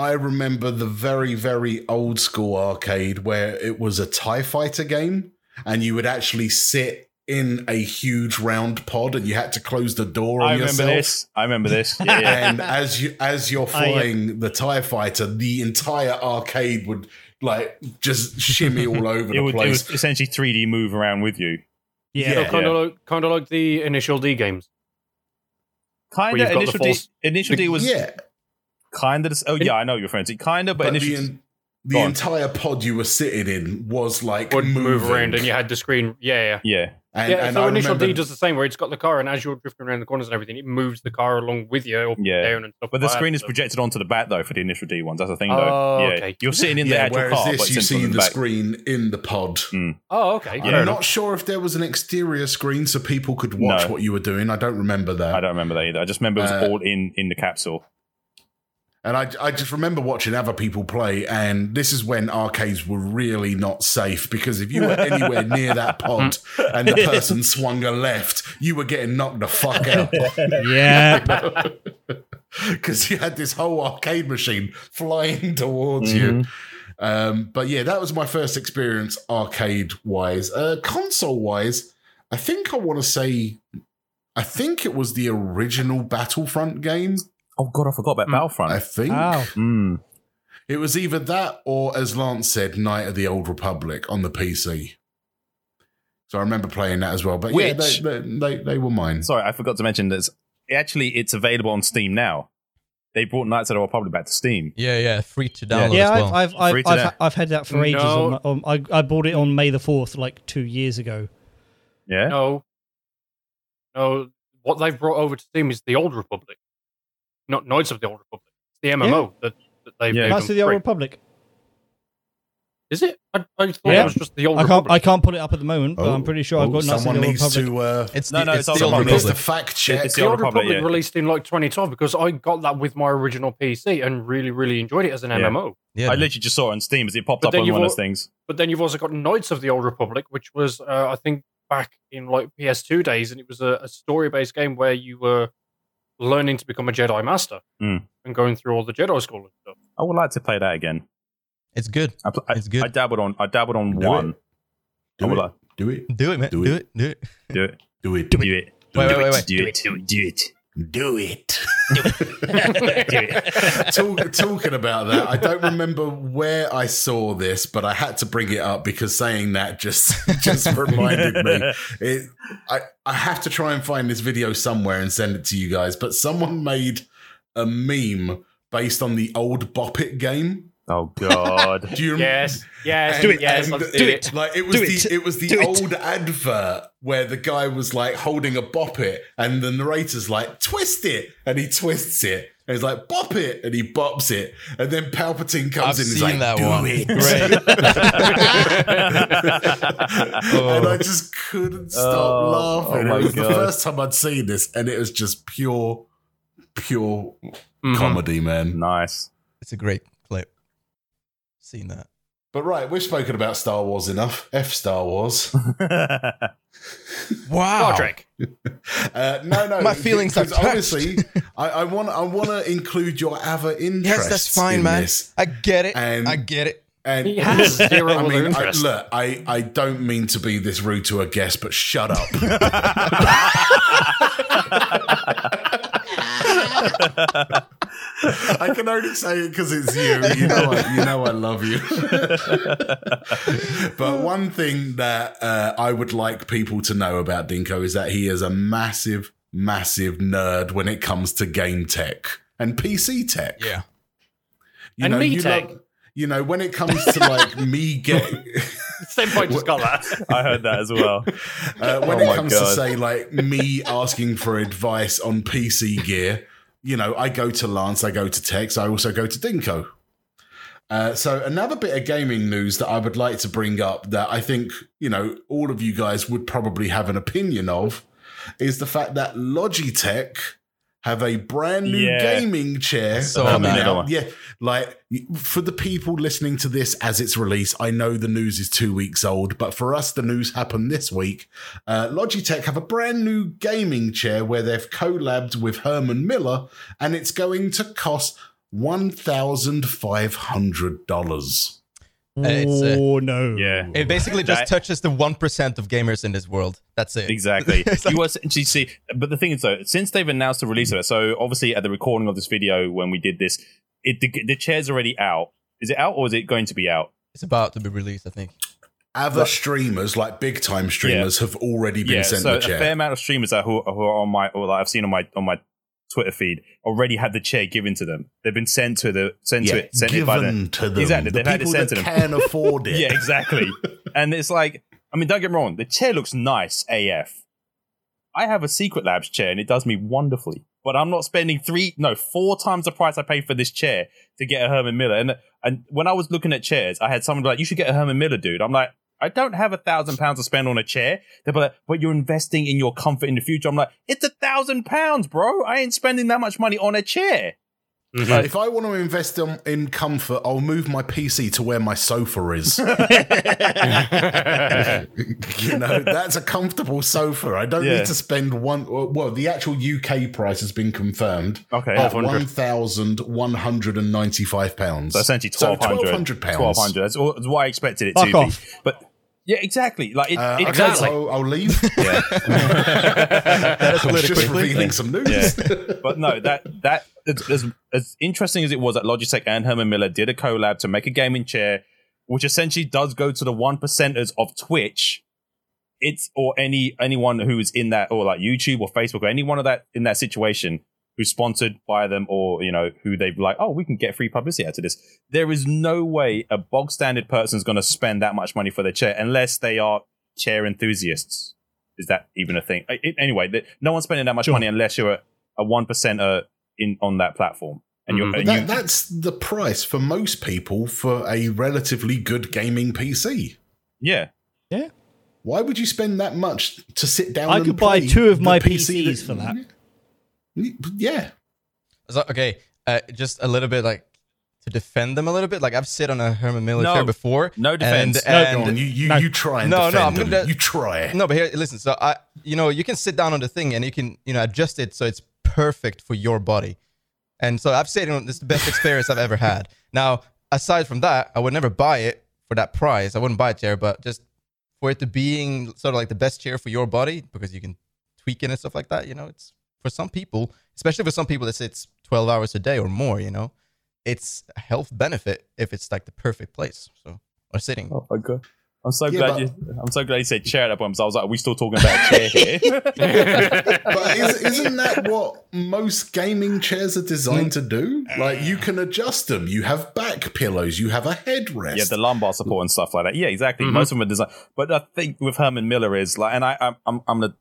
I remember the very, very old school arcade where it was a TIE fighter game and you would actually sit in a huge round pod and you had to close the door on I remember yourself. this. I remember this. Yeah, yeah. and as you as you're I, flying the TIE fighter, the entire arcade would like just shimmy all over the would, it place. was essentially 3D move around with you. Yeah. Yeah. So kind of like kind of like the initial D games. Kind of. you've got the Initial D, initial D was yeah, kind of. Oh yeah, I know what you're referring to. Kind of, but, but initial. the, the on. entire pod you were sitting in was like Would moving. move around and you had the screen. Yeah, yeah. yeah, And, yeah, and so I initial remember, D does the same, where it's got the car, and as you're drifting around the corners and everything, it moves the car along with you up Yeah. down and stuff. but the like screen that, is so- projected onto the back though for the initial D ones. That's the thing though. Oh, yeah, okay. you're sitting in the yeah, actual whereas car, this it's you in see from the back. screen in the pod. Oh, okay. I'm enough. not sure if there was an exterior screen so people could watch No. what you were doing. I don't remember that. I don't remember that either. I just remember it was Uh, all in in the capsule. And I, I just remember watching other people play, and this is when arcades were really not safe because if you were anywhere near that pod and the person swung a left, you were getting knocked the fuck out Yeah. because you had this whole arcade machine flying towards you. Um, but yeah, that was my first experience arcade wise. Uh, console wise, I think I want to say, I think it was the original Battlefront game. Oh god, I forgot about Mm. Battlefront. I think. Wow. Mm. It was either that or, as Lance said, Knight of the Old Republic on the PC. So I remember playing that as well. But yeah, Which- they, they, they, they were mine. Sorry, I forgot to mention that Actually, it's available on Steam now. They brought Knights of the Old Republic back to Steam. Yeah, yeah, free to download yeah, as well. I've, I've, I've, I've, down- I've had that for ages. No. On, on, I, I bought it on May the 4th, like two years ago. Yeah, No. No. What they've brought over to Steam is the Old Republic, not Knights of the Old Republic. It's the MMO that, that they've Yeah. made Knights of the Old. Republic. Is it? I, I thought Yeah. it was just the old I can't. Republic. I can't put it up at the moment, but Oh, I'm pretty sure I've oh, got Knights of the someone Old needs Republic. to. Uh, It's No, the, no, it's it's the old on needs to fact check. It's the the Old Old Republic, Republic yeah. released in like 2012 because I got that with my original PC and really, really enjoyed it as an Yeah. MMO. Yeah, I literally just saw it on Steam as it popped But up on you've one of those things. But then you've also got Knights of the Old Republic, which was, uh, I think, back in like PS2 days, and it was a, a story-based game where you were learning to become a Jedi Master Mm. and going through all the Jedi school and stuff. I would like to play that again. it's good. I, I, It's good. I dabbled on. I dabbled on Do one. it. Do it. like Do it. Do it, man. Do Do it. it. Do it. do it. Do it. Do it. Wait, do wait, it. wait, Do it. Do it. Do it. Talk, talking about that, I don't remember where I saw this, but I had to bring it up because saying that just just reminded me. It, I I have to try and find this video somewhere and send it to you guys. But someone made a meme based on the old Bop It game. Oh God. Do you rem- Yes, yes, and- do it, yes, and let's the- do it. Like it was Do the it. it, was the Do it. old advert where the guy was like holding a bop it, and the narrator's like twist it, and he twists it, and he's like bop it, and he bops it, and then Palpatine comes I've in, and he's seen like that do one. it, Great. and I just couldn't stop Oh, laughing. oh it was the first time I'd seen this, and it was just pure, pure Mhm. comedy, man. nice. It's a great clip. Seen that. But right, we've spoken about Star Wars enough. F Star Wars. Wow. Star Trek. Uh, no, no. My feelings are because Obviously, I, I want I want to include your other interests. Yes, that's fine, man. this. I get it. And- I get it. And He has zero I other mean, I, interest. look, I, I don't mean to be this rude to a guest, but shut up. I can only say it because it's you. You know, I, you know, I love you. but one thing that uh, I would like people to know about Dinko is that he is a massive, massive nerd when it comes to game tech and PC tech. Yeah. You And know, me you tech. love- you know, when it comes to like me getting. Same point just got that. I heard that as well. Uh, when Oh it my comes to say like me asking for advice on PC gear, you know, I go to Lance, I go to Tex, I also go to Dinko. Uh, so another bit of gaming news that I would like to bring up that I think you know all of you guys would probably have an opinion of is the fact that Logitech have a brand new Yeah. gaming chair saw coming out. Yeah, like for the people listening to this as it's released, I know the news is two weeks old, but for us, the news happened this week. Uh, Logitech have a brand new gaming chair where they've collabed with Herman Miller, and it's going to cost one thousand five hundred dollars. It's, uh, oh no! Yeah. It basically just That- touches the 1% of gamers in this world. That's it. Exactly. Like- you essentially see, but the thing is though, since they've announced the release of it, so obviously at the recording of this video when we did this, it the, the chair's already out. Is it out or is it going to be out? It's about to be released, I think. Other streamers, like big time streamers, have already been yeah. sent So the a fair amount of streamers that who, who are on my or that I've seen on my on my Twitter feed already had the chair given to them. They've been sent to the sent to it sent it by them. given to them. Exactly, The they've had it sent to them. can afford it. Yeah, exactly. and it's like, I mean, don't get me wrong, the chair looks nice AF. I have a Secret Labs chair and it does me wonderfully. But I'm not spending three, no, four times the price I paid for this chair to get a Herman Miller. And and when I was looking at chairs, I had someone like, "You should get a Herman Miller, dude." I'm like, I don't have a thousand pounds to spend on a chair. They're like, but you're investing in your comfort in the future. I'm like, it's a thousand pounds, bro. I ain't spending that much money on a chair. Mhm. If I want to invest in, in comfort, I'll move my PC to where my sofa is. you know, that's a comfortable sofa. I don't Yeah. need to spend one. Well, the actual UK price has been confirmed Okay, of one thousand one hundred and ninety-five pounds. So essentially twelve hundred. £1,200 pounds. Twelve hundred. That's, that's what I expected it Fuck to off. be. But yeah, exactly. Like it, Uh, it okay, Exactly. so I'll leave. yeah. I was just quickly. revealing some news. but no, that that as, as as interesting as it was that Logitech and Herman Miller did a collab to make a gaming chair, which essentially does go to the one percenters of Twitch. It's or any anyone who is in that or like YouTube or Facebook or anyone of that in that situation who's sponsored by them or you know who they've like oh we can get free publicity out of this. There is no way a bog standard person is going to spend that much money for their chair unless they are chair enthusiasts. Is that even a thing? I- it- anyway, the, no one's spending that much Sure. money unless you're a, a one percenter in on that platform. and you're Mhm. and But you, that's the price for most people for a relatively good gaming PC. yeah. Yeah. Why would you spend that much to sit down? I and could buy two of the my PC PCs for that. Yeah, So, okay, uh, just a little bit like to defend them a little bit. Like I've sit on a Herman Miller No. chair before. No defense. And, No, and Go you you, No. you try and No, no, I'm gonna- You try. No, but here, listen. So I, you know, you can sit down on the thing and you can, you know, adjust it so it's perfect for your body. And so I've said, you know, this is the best experience I've ever had. Now, aside from that, I would never buy it for that price. I wouldn't buy a chair, but just for it to being sort of like the best chair for your body because you can tweak it and stuff like that. You know, it's for some people, especially for some people that sits 12 hours a day or more. You know, it's a health benefit if it's like the perfect place. So or sitting. Oh my god. I'm so Yeah, glad but- you. I'm so glad you said chair at that point. So I was like, are we still talking about a chair here? But is, isn't that what most gaming chairs are designed to do? Like you can adjust them. You have back pillows. You have a headrest. yeah, the lumbar support and stuff like that. Yeah, exactly. Mhm. Most of them are designed. But I think with Herman Miller is like, and I, I'm, I'm, I'm gonna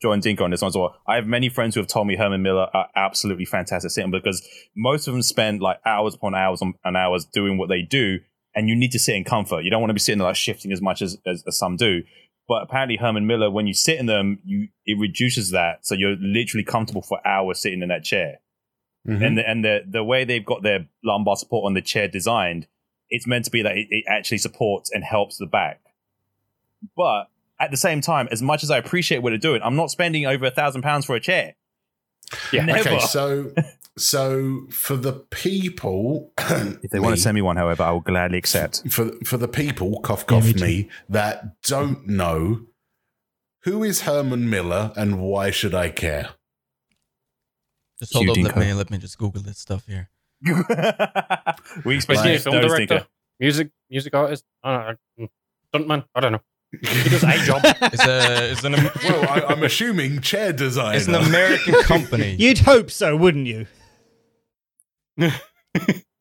join Dinko on this one as well. I have many friends who have told me Herman Miller are absolutely fantastic sitting because most of them spend like hours upon hours on, and hours doing what they do, and you need to sit in comfort. You don't want to be sitting there like shifting as much as, as, as some do. But apparently, Herman Miller, when you sit in them, you it reduces that, so you're literally comfortable for hours sitting in that chair. Mhm. and the, and the the way they've got their lumbar support on the chair designed, it's meant to be that it, it actually supports and helps the back. But at the same time, as much as I appreciate what they're doing, I'm not spending over a thousand pounds for a chair. Yeah. Never. Okay, so so for the people, If they want to send me one, however, I will gladly accept. for for the people, cough Yeah, cough me me, that don't know who is Herman Miller and why should I care? Just hold Cue up. Let me let me just Google this stuff here. we Is expect he a film director, music music artist, I don't know, stuntman? I don't know. He does a job. It's a it's an Well, I, I'm assuming chair design. it's an American company. You'd hope so, wouldn't you?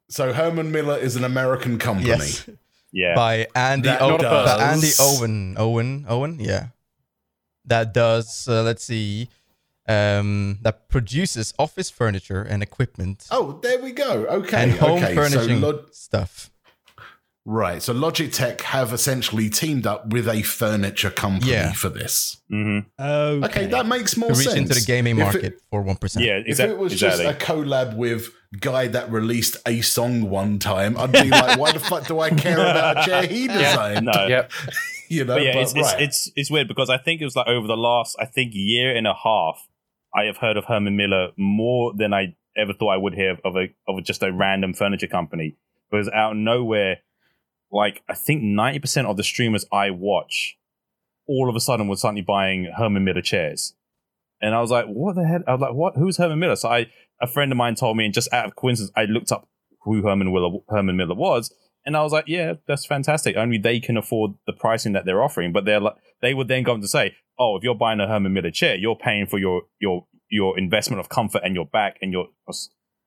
so Herman Miller is an American company. yes, Yeah. by Andy That o- does- by Andy Owen Owen Owen. Yeah, that does. Uh, let's see. Um, that produces office furniture and equipment Oh, there we go. Okay, and home okay. furnishing So Log- stuff. Right. So Logitech have essentially teamed up with a furniture company Yeah. for this. hmm Okay. Okay, that makes more To reach sense. into the gaming market it- for one percent. Yeah, If exactly. it was exactly. just a collab with guy that released a song one time, I'd be like, why the fuck do I care about a chair he designed? no. Yep. You know, but yeah, but it's, it's it's it's weird because I think it was like over the last I think year and a half, I have heard of Herman Miller more than I ever thought I would hear of a of just a random furniture company. Because out of nowhere, like I think ninety percent of the streamers I watch, all of a sudden were suddenly buying Herman Miller chairs, and I was like, what the hell? I was like, what? Who's Herman Miller? So I a friend of mine told me, and just out of coincidence, I looked up who Herman Miller Herman Miller was, and I was like, yeah, that's fantastic. Only they can afford the pricing that they're offering. But they're like, they would then go on to say, oh, if you're buying a Herman Miller chair, you're paying for your your your investment of comfort and your back and your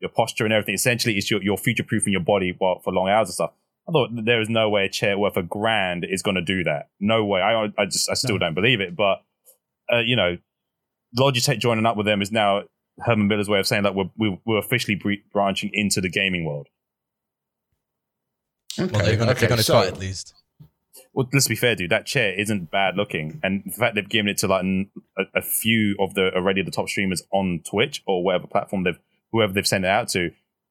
your posture and everything. Essentially, it's your, your future proofing your body while, for long hours and stuff. I thought there is no way a chair worth a grand is going to do that. No way. I I just I still No. don't believe it. But uh, you know, Logitech joining up with them is now Herman Miller's way of saying that we're we're, we're officially bre- branching into the gaming world. okay, Well, they're gonna, okay, gonna so, try at least. Well, let's be fair, dude. That chair isn't bad looking, and the fact they've given it to like a few of the already the top streamers on Twitch or whatever platform they've whoever they've sent it out to,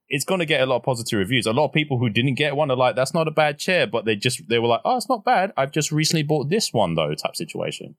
it's going to get a lot of positive reviews. A lot of people who didn't get one are like, "That's not a bad chair," but they just they were like, "Oh, it's not bad. I've just recently bought this one though." Type situation.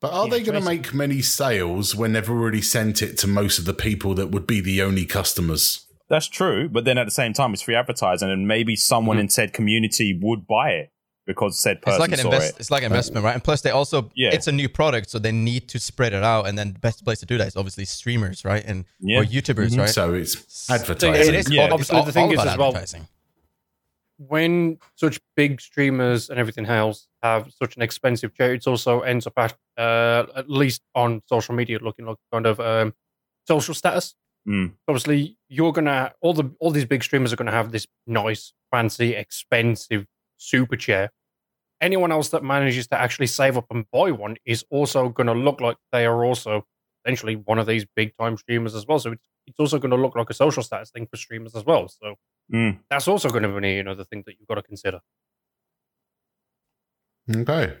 But are Yeah, they going to make many sales when they've already sent it to most of the people that would be the only customers? That's true, but then at the same time, it's free advertising, and maybe someone Mhm. in said community would buy it because said It's person like an saw invest. it. It's like an investment, right? And plus, they also Yeah. it's a new product, so they need to spread it out. And then the best place to do that is obviously streamers, right? And Yeah. or YouTubers, Mhm. right? So it's So advertising. it is. Yeah. all- Obviously, all- the thing all is about as well- when such big streamers and everything else have such an expensive chair, it also ends up at uh, at least on social media looking like kind of um, social status. Mm. Obviously, you're gonna all the all these big streamers are gonna have this nice, fancy, expensive super chair. Anyone else that manages to actually save up and buy one is also gonna look like they are also essentially one of these big time streamers as well. So it's, it's also going to look like a social status thing for streamers as well. So Mm. that's also going to be another thing that you've got to consider. Okay.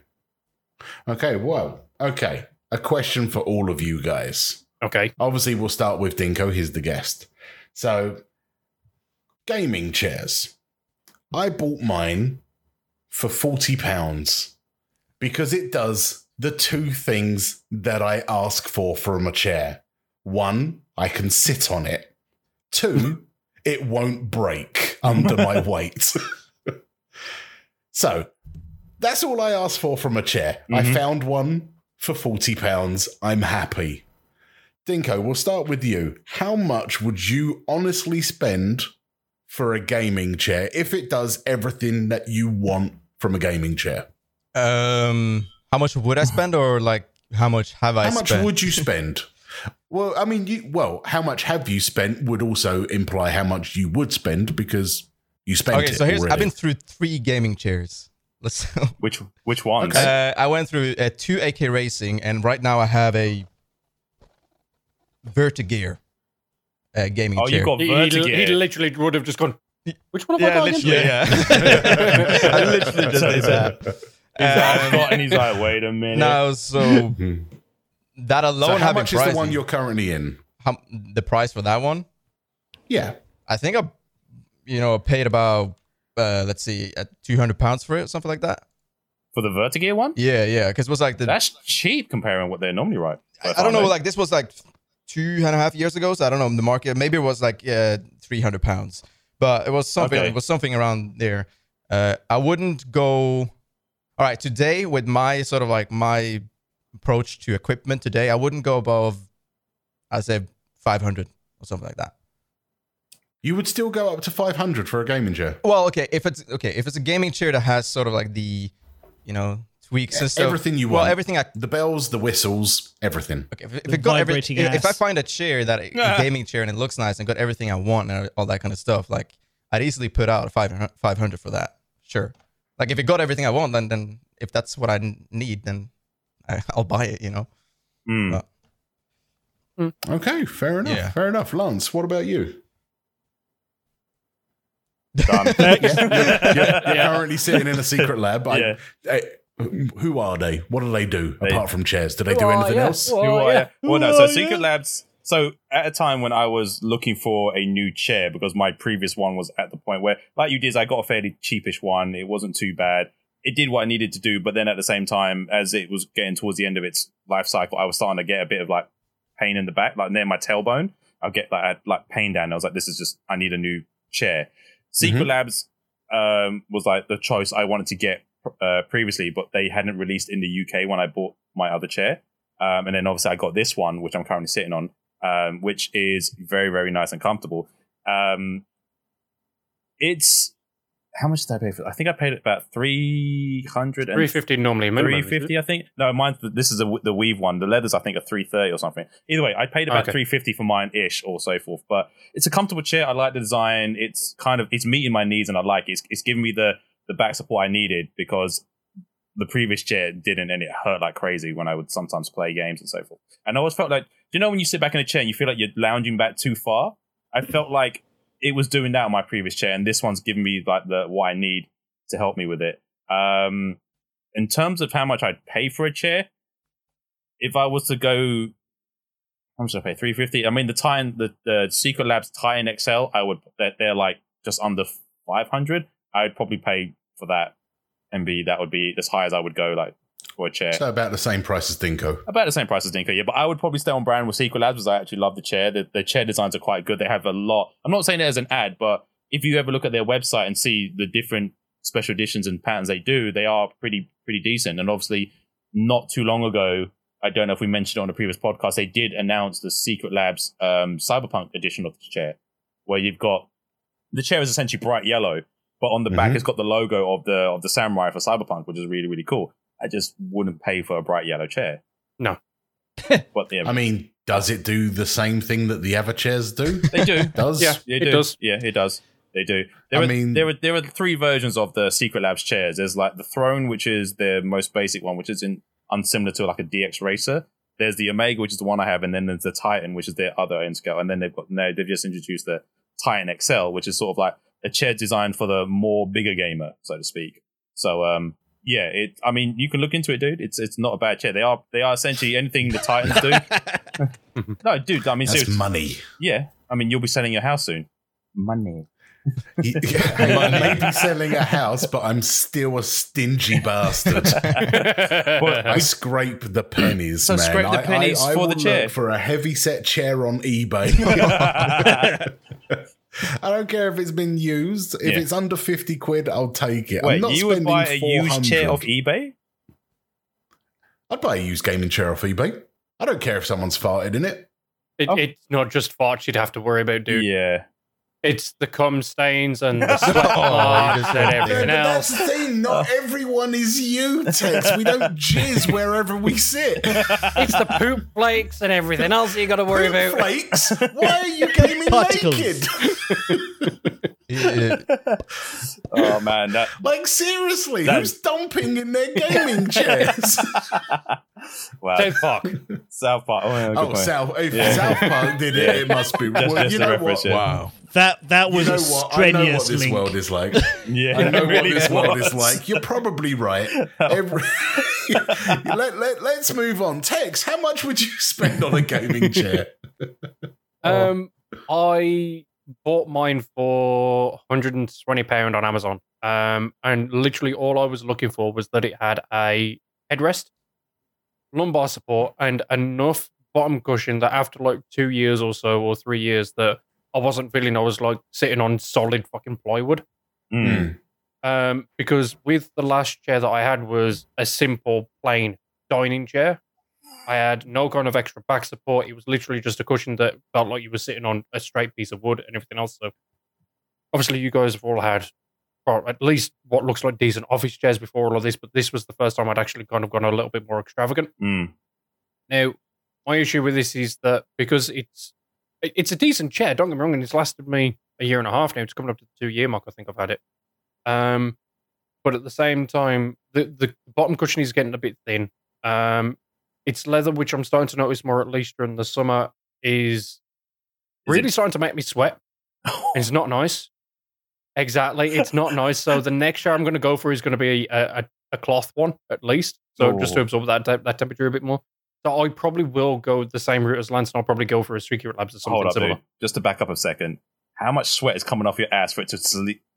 Okay. Well. Okay. A question for all of you guys. Okay. Obviously, we'll start with Dinko. He's the guest. So, gaming chairs. I bought mine for forty pounds because it does the two things that I ask for from a chair. One, I can sit on it. Two, it won't break under my weight. so, that's all I asked for from a chair. I Mhm. found one for forty pounds. I'm happy. Dinko, we'll start with you. How much would you honestly spend for a gaming chair if it does everything that you want from a gaming chair? Um, how much would I spend, or like how much have I How much spent? would you spend? well, I mean, you, well, how much have you spent would also imply how much you would spend because you spent okay, it so here's already. I've been through three gaming chairs. Let's. Which which ones? Uh, I went through uh, two AK Racing, and right now I have a Vertagear uh, gaming Oh, chair. Oh, you got He, he, he literally would have just gone, which one have yeah, I got literally, yeah. I literally just did that. Um, got- and he's like, wait a minute. No, so that alone so how having much is the one you're currently in? how, the price for that one? Yeah. I think I, you know, paid about uh, let's see, at two hundred pounds for it, or something like that. For the Vertagear one? Yeah, yeah, because it was like the That's cheap comparing what they normally write. I, I don't know, like this was like two and a half years ago, so I don't know the market. Maybe it was like uh, three hundred pounds, but it was something. Okay. It was something around there. Uh, I wouldn't go. All right, today with my sort of like my approach to equipment today, I wouldn't go above, I'd say five hundred or something like that. You would still go up to 500 for a gaming chair. Well, okay, if it's okay, if it's a gaming chair that has sort of like the, you know, tweaks and stuff. Everything you well, want. everything I The bells, the whistles, everything. Okay, if, if The it got every, if, if I find a chair that a gaming chair and it looks nice and got everything I want and all that kind of stuff, like I'd easily put out 500, 500 for that. Sure. Like if it got everything I want, then then if that's what I need, then I, I'll buy it. You know. Mm. Uh, Okay, fair enough. Yeah. Fair enough. Lance, what about you? Done. You're, you're currently sitting in a secret lab. I- Yeah. Who are they? What do they do They- apart from chairs? Do they do anything ya? else? Who Who are are ya? ya? Well, no. So Secret ya? Labs. So at a time when I was looking for a new chair because my previous one was at the point where, like you did, I got a fairly cheapish one. It wasn't too bad. It did what I needed to do, but then at the same time, as it was getting towards the end of its life cycle, I was starting to get a bit of like pain in the back, like near my tailbone. I'll get like I had, like pain down. I was like, this is just I need a new chair. Secret Labs um, was like the choice I wanted to get uh, previously, but they hadn't released in the UK when I bought my other chair. Um, and then obviously I got this one, which I'm currently sitting on, um, which is very, very nice and comfortable. Um, it's how much did I pay for? I think I paid about three hundred and 350 normally. Three fifty, I think. No, mine's this is a, the weave one. The leathers, I think, are three thirty or something. Either way, I paid about Okay. three fifty for mine ish or so forth. But it's a comfortable chair. I like the design. It's kind of it's meeting my needs, and I like it. It's, it's giving me the the back support I needed because the previous chair didn't, and it hurt like crazy when I would sometimes play games and so forth. And I always felt like, do you know when you sit back in a chair and you feel like you're lounging back too far? I felt like it was doing that on my previous chair, and this one's giving me like the what I need to help me with it. Um, in terms of how much I'd pay for a chair, if I was to go, how much did I pay? Three fifty. I mean, the Titan, the the Secret Labs Titan XL, I would they're, they're like just under five hundred. I'd probably pay for that, and be that would be as high as I would go like for a chair. So about the same price as Dinko. About the same price as Dinko, yeah. But I would probably stay on brand with Secret Labs because I actually love the chair. The, the chair designs are quite good. They have a lot. I'm not saying it as an ad, but if you ever look at their website and see the different special editions and patterns they do, they are pretty pretty decent. And obviously, not too long ago, I don't know if we mentioned it on a previous podcast, they did announce the Secret Labs um, Cyberpunk edition of the chair, where you've got the chair is essentially bright yellow, but on the back Mhm. it's got the logo of the of the samurai for Cyberpunk, which is really really cool. I just wouldn't pay for a bright yellow chair. No. but yeah, I mean, does it do the same thing that the other chairs do? they do. Does Yeah. They It do. does. Yeah, it does. They do. There I are, mean- there are there are three versions of the Secret Labs chairs. There's like the throne, which is the most basic one, which is in unsimilar to like a DX Racer. there's the Omega, which is the one I have, and then there's the Titan, which is their other end scale, and then they've got now they've just introduced the Titan XL, which is sort of like a chair designed for the more bigger gamer, so to speak. So um, yeah, it. I mean, you can look into it, dude. It's it's not a bad chair. They are they are essentially anything the Titans do. no, dude. I mean, That's seriously, money. yeah. I mean, you'll be selling your house soon. Money. I may be selling a house, but I'm still a stingy bastard. I scrape the pennies, So man. scrape the I- pennies I, I for will the chair. look for a heavy set chair on eBay. I don't care if it's been used. If Yeah. it's under fifty quid, I'll take it. I'm Wait, not you would buy a used chair 400. off eBay? I'd buy a used gaming chair off eBay. I don't care if someone's farted in it. It, Oh. It's not just farts you'd have to worry about, dude. Yeah. It's the cum stains and the sweat Oh, marks you and said- Yeah, everything but else. that's the thing. Not oh. everyone is you, Tex. We don't jizz wherever we sit. It's the poop flakes and everything else you got to worry Poop about. flakes. Why are you gaming Particles. naked? Yeah. Oh man, that like seriously, That- who's dumping in their gaming chairs? wow. South Park. South Park. Oh, yeah, oh. South. If Yeah. South Park did it, Yeah. it must be. Just- well, just you know what? Wow. That that You was know a what? I know strenuous what this link. world is like. Yeah, I know it really what this world is like. You're probably right. Every, let, let, let's move on. Tex, how much would you spend on a gaming chair? Um, I bought mine for 120 pound on Amazon. Um, and literally all I was looking for was that it had a headrest, lumbar support, and enough bottom cushion that after like two years or so or three years that I wasn't feeling I was like sitting on solid fucking plywood. Mm. Um, because with the last chair that I had was a simple plain dining chair. I had no kind of extra back support. It was literally just a cushion that felt like you were sitting on a straight piece of wood and everything else. So obviously you guys have all had or at least what looks like decent office chairs before all of this, but this was the first time I'd actually kind of gone a little bit more extravagant. Mm. Now, my issue with this is that because it's it's a decent chair, don't get me wrong, and it's lasted me a year and a half now. It's coming up to the two year mark, I think I've had it. Um, but at the same time, the the bottom cushion is getting a bit thin. Um, it's leather, which I'm starting to notice more at least during the summer, is Is really it- starting to make me sweat. It's not nice. Exactly, it's not nice. So the next chair I'm going to go for is going to be a, a, a cloth one at least, so just to Oh. absorb that te- that temperature a bit more. So I probably will go the same route as Lance, and I'll probably go for a Secret Labs or something Hold up, similar. dude. Just to back up a second. How much sweat is coming off your ass for it to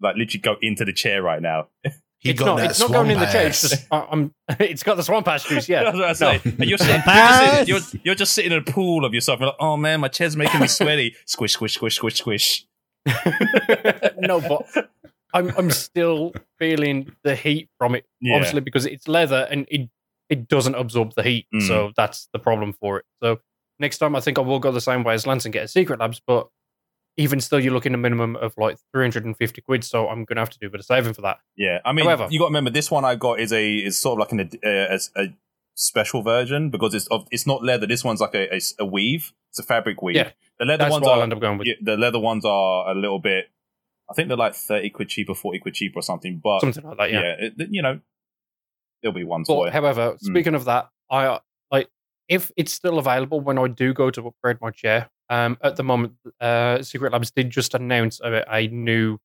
like literally go into the chair right now? He it's not. It's not going in the chair. Just. I- I'm. It's got the swamp ash juice. Yeah. That's what I say. And you're, sitting, you're, just sitting, you're, you're just sitting in a pool of yourself. You're like, oh man, my chair's making me sweaty. Squish, squish, squish, squish, squish. no, but I'm I'm still feeling the heat from it. Yeah. Obviously, because it's leather and it it doesn't absorb the heat, Mm. so that's the problem for it. So next time, I think I will go the same way as Lance and get a Secret Labs. But even still, you're looking a minimum of like 350 quid. So I'm gonna have to do a bit of saving for that. Yeah, I mean, However- you got to remember this one I got is a is sort of like an uh, a, a special version because it's of it's not leather. This one's like a, a, a weave. It's a fabric weave. Yeah, the leather ones what I'll are end up going with. yeah, the leather ones are a little bit. I think they're like thirty quid cheaper, forty quid cheaper, or something. But Something like that. yeah, Yeah. it, you know, there'll be ones for But it. however, speaking of that, I like if it's still available when I do go to upgrade my chair. Um, at the moment, uh, Secret Labs did just announce a, a new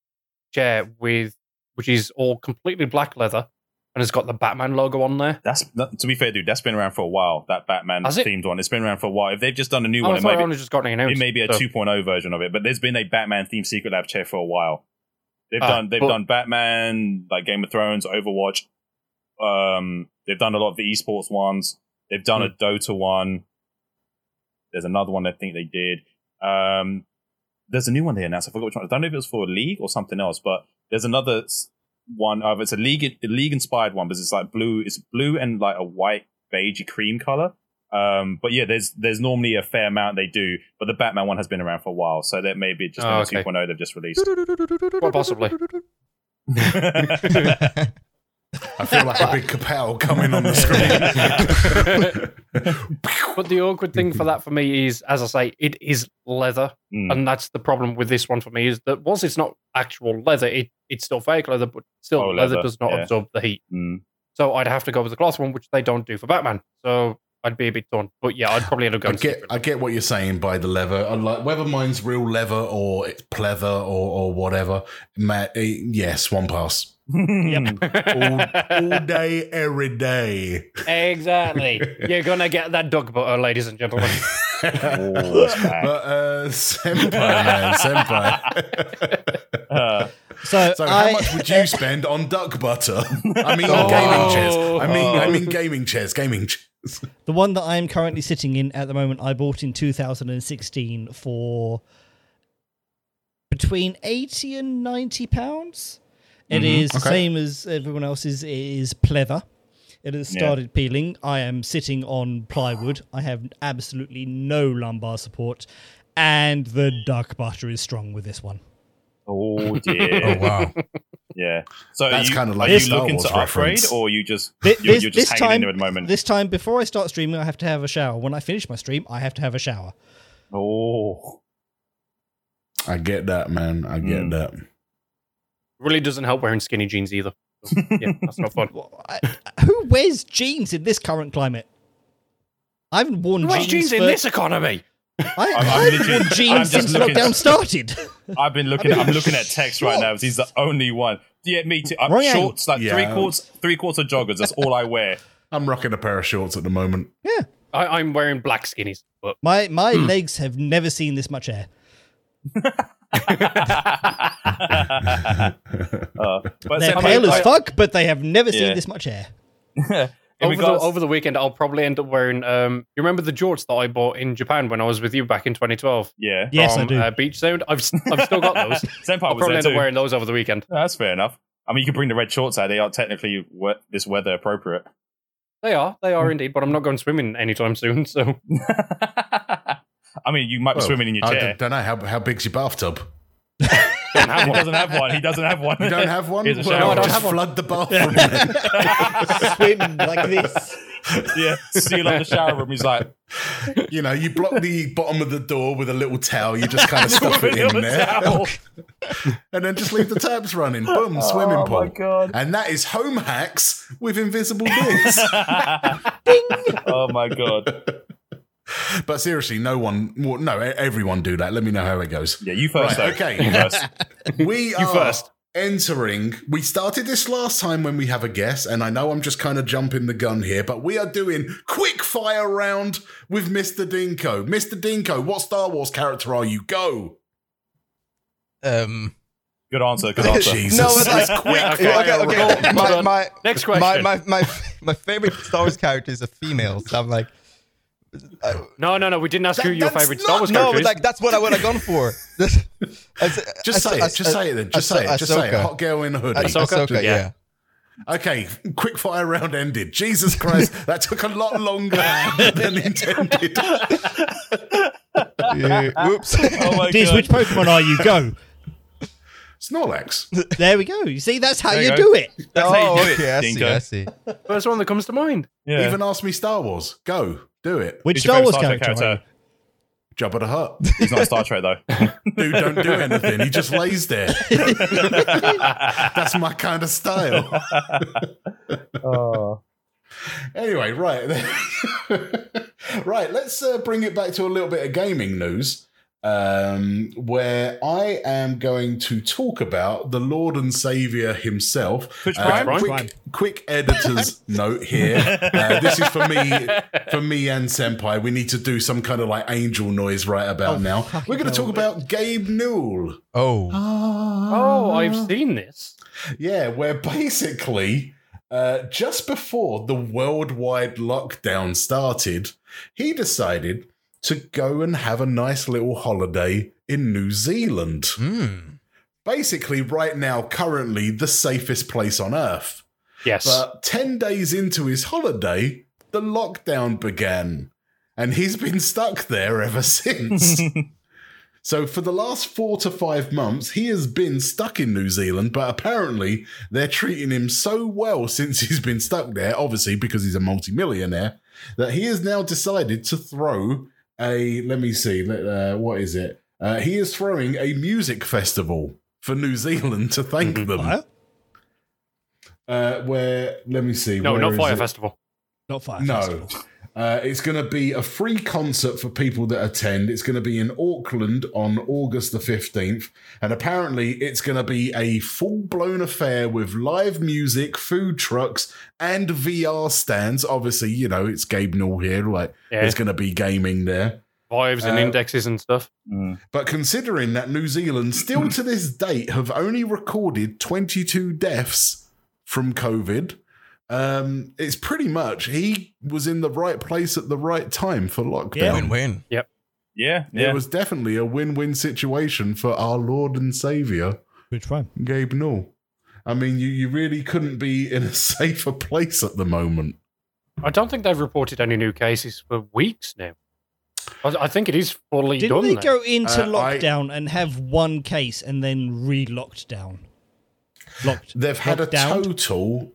chair with which is all completely black leather and it's got the Batman logo on there. That's that- to be fair, dude. That's been around for a while. That Batman Has themed one. It's been around for a while. If they've just done a new Oh, one, I it it be, only just got announced. it may be a so- 2.0 version of it. But there's been a Batman themed Secret Lab chair for a while. They've Ah, done they've but- done Batman, like Game of Thrones, Overwatch. Um, they've done a lot of the esports ones. They've done Hmm. a Dota one. There's another one I think they did. Um, there's a new one they announced. I forgot which one. I don't know if it was for a league or something else, but there's another one. Uh, it's a league a league inspired one, but it's like blue. It's blue and like a white beigey cream color. Um, but yeah, there's there's normally a fair amount they do, but the Batman one has been around for a while, so that may be just Oh, been a okay. 2.0 they've just released. Quite possibly. I feel like a big kapow coming on the screen. But the awkward thing for that for me is, as I say, it is leather, Mm. and that's the problem with this one for me is that whilst it's not actual leather, it, it's still fake leather, but still Oh, leather, leather, does not yeah. absorb the heat. Mm. So I'd have to go with the cloth one, which they don't do for Batman. So I'd be a bit torn. But yeah, I'd probably end up I get, I get what you're saying by the leather. I like whether mine's real leather or it's pleather or, or whatever. Ma- eh, yes, one pass. Yep. All, all day, every day. exactly. You're gonna get that duck butter, ladies and gentlemen. Oh. But uh, senpai, man, senpai. Uh, So, So, I, how much would you spend on duck butter? I mean, Oh. gaming chairs. I mean, I mean, gaming chairs. Gaming chairs. the one that I am currently sitting in at the moment, I bought in 2016 for between 80 and 90 pounds. It is the okay. same as everyone else's. It is pleather. It has Yeah. started peeling. I am sitting on plywood. I have absolutely no lumbar support, and the duck butter is strong with this one. oh dear. Oh wow. Yeah. So That's kinda like are you a Star looking Wars to upgrade, reference. or you just Thi- you're, This, you're this just hanging in time, there at the moment? this time before I start streaming, I have to have a shower. When I finish my stream, I have to have a shower. oh, I get that, man. I get Mm. that. Really doesn't help wearing skinny jeans either. So, yeah, that's not fun. Who wears jeans in this current climate? I haven't worn Who wears jeans, jeans in this economy? I, I'm I haven't worn I'm jeans since looking- lockdown started. I've been looking. I'm looking at Tex right now. He's the only one. Yeah, me too. I'm Wrong shorts, like Yeah. three quarters, three quarter joggers. That's all I wear. I'm rocking a pair of shorts at the moment. yeah, I, I'm wearing black skinnies, but my my Hmm. legs have never seen this much air. Uh, but They're Senpai, pale as fuck, but they have never seen this much air. in over the, over the weekend, I'll probably end up wearing. Um, you remember the jorts that I bought in Japan when I was with you back in 2012? yeah, Yes, I do. Uh, Beach Sound. I've s- I've still got those. Senpai I'll probably end up wearing those over the weekend. That's fair enough. I mean, you can bring the red shorts out. They are technically we- this weather appropriate. They are, they are indeed. But I'm not going swimming anytime soon. So I mean, you might be Well, swimming in your I chair. don't, don't know how how big's your bathtub. he doesn't have one. He doesn't have one. You don't have one. Well, shower. I don't just have one. flood the bathroom. Swim like this. yeah, seal up the shower room. He's like, you know, you block the bottom of the door with a little towel. You just kind of stuff it in there, and then just leave the taps running. Boom, oh, swimming Oh pool. my god. And that is home hacks with invisible dicks. oh my god. but seriously, no one, well, no, everyone do that. Let me know how it goes. Yeah, you first. Right, okay. You first. We are first. entering. We started this last time when we have a guest, and I know I'm just kind of jumping the gun here, but we are doing quick fire round with Mr. Dinko. Mr. Dinko, what Star Wars character are you? Go. Um, Good answer. Good answer. Jesus. No, but It's quick Yeah, okay, fire okay, round. okay. My, my, Next my, question. my, my, my favorite Star Wars character is a female. So I'm like, No, no, no. We didn't ask That- who your favorite Star not- Wars no, character but is. like that's what I would have gone for. As- Just say it. Just say it then. Just say it. Just say it. Hot girl in a hoodie. Ahsoka? Ahsoka, Yeah. yeah. Okay, quick fire round ended. Jesus Christ, that took a lot longer than intended. Yeah. Oops. Oh Diz, which Pokemon are you? Go. Snorlax. There we go. You see, that's how There you you do it. That's how oh, you do oh, okay, it, I see, I see. First one that comes to mind. Yeah. Even ask me Star Wars. Go. Do it. Which Who's your Star Wars favourite character? are you? Jabba the Hutt. He's not a Star Trek though. Dude, don't do anything. He just lays there. That's my kind of style. oh. Anyway, right. right, let's uh, bring it back to a little bit of gaming news. Um, where I am going to talk about the Lord and Savior himself. Twitch Uh, Prime? quick, quick editor's note here. Uh, this is for me, for me and Senpai. We need to do some kind of like angel noise right about Oh, now. We're going to talk about Gabe Newell. Oh. Oh, I've seen this. Yeah, where basically, uh, just before the worldwide lockdown started, he decided to go and have a nice little holiday in New Zealand. Mm. Basically, right now, currently the safest place on earth. Yes. But 10 days into his holiday, the lockdown began. And he's been stuck there ever since. So for the last four to five months, he has been stuck in New Zealand, but apparently they're treating him so well since he's been stuck there, obviously because he's a multimillionaire, that he has now decided to throw a, let me see, let- uh, what is it? Uh, he is throwing a music festival for New Zealand to thank Mhm. them. What? Uh, where, let me see. no, not Fire it? Festival. Not fire. No. Festival. Uh, it's going to be a free concert for people that attend. It's going to be in Auckland on August the 15th. And apparently, it's going to be a full blown affair with live music, food trucks, and VR stands. Obviously, you know, it's Gabe Newell here. Like, Yeah. there's going to be gaming there. Vives and Uh, indexes and stuff. Mm. But considering that New Zealand still to this date have only recorded 22 deaths from COVID, um, it's pretty much he was in the right place at the right time for lockdown. Yeah. Win-win. Yeah, yeah. It was definitely a win-win situation for our Lord and Savior, Which one? Gabe Newell. I mean, you, you really couldn't be in a safer place at the moment. I don't think they've reported any new cases for weeks now. I, I think it is fully done. Didn't done. they now. go into Uh, I- lockdown and have one case and then re-locked down? Locked. They've had a down? total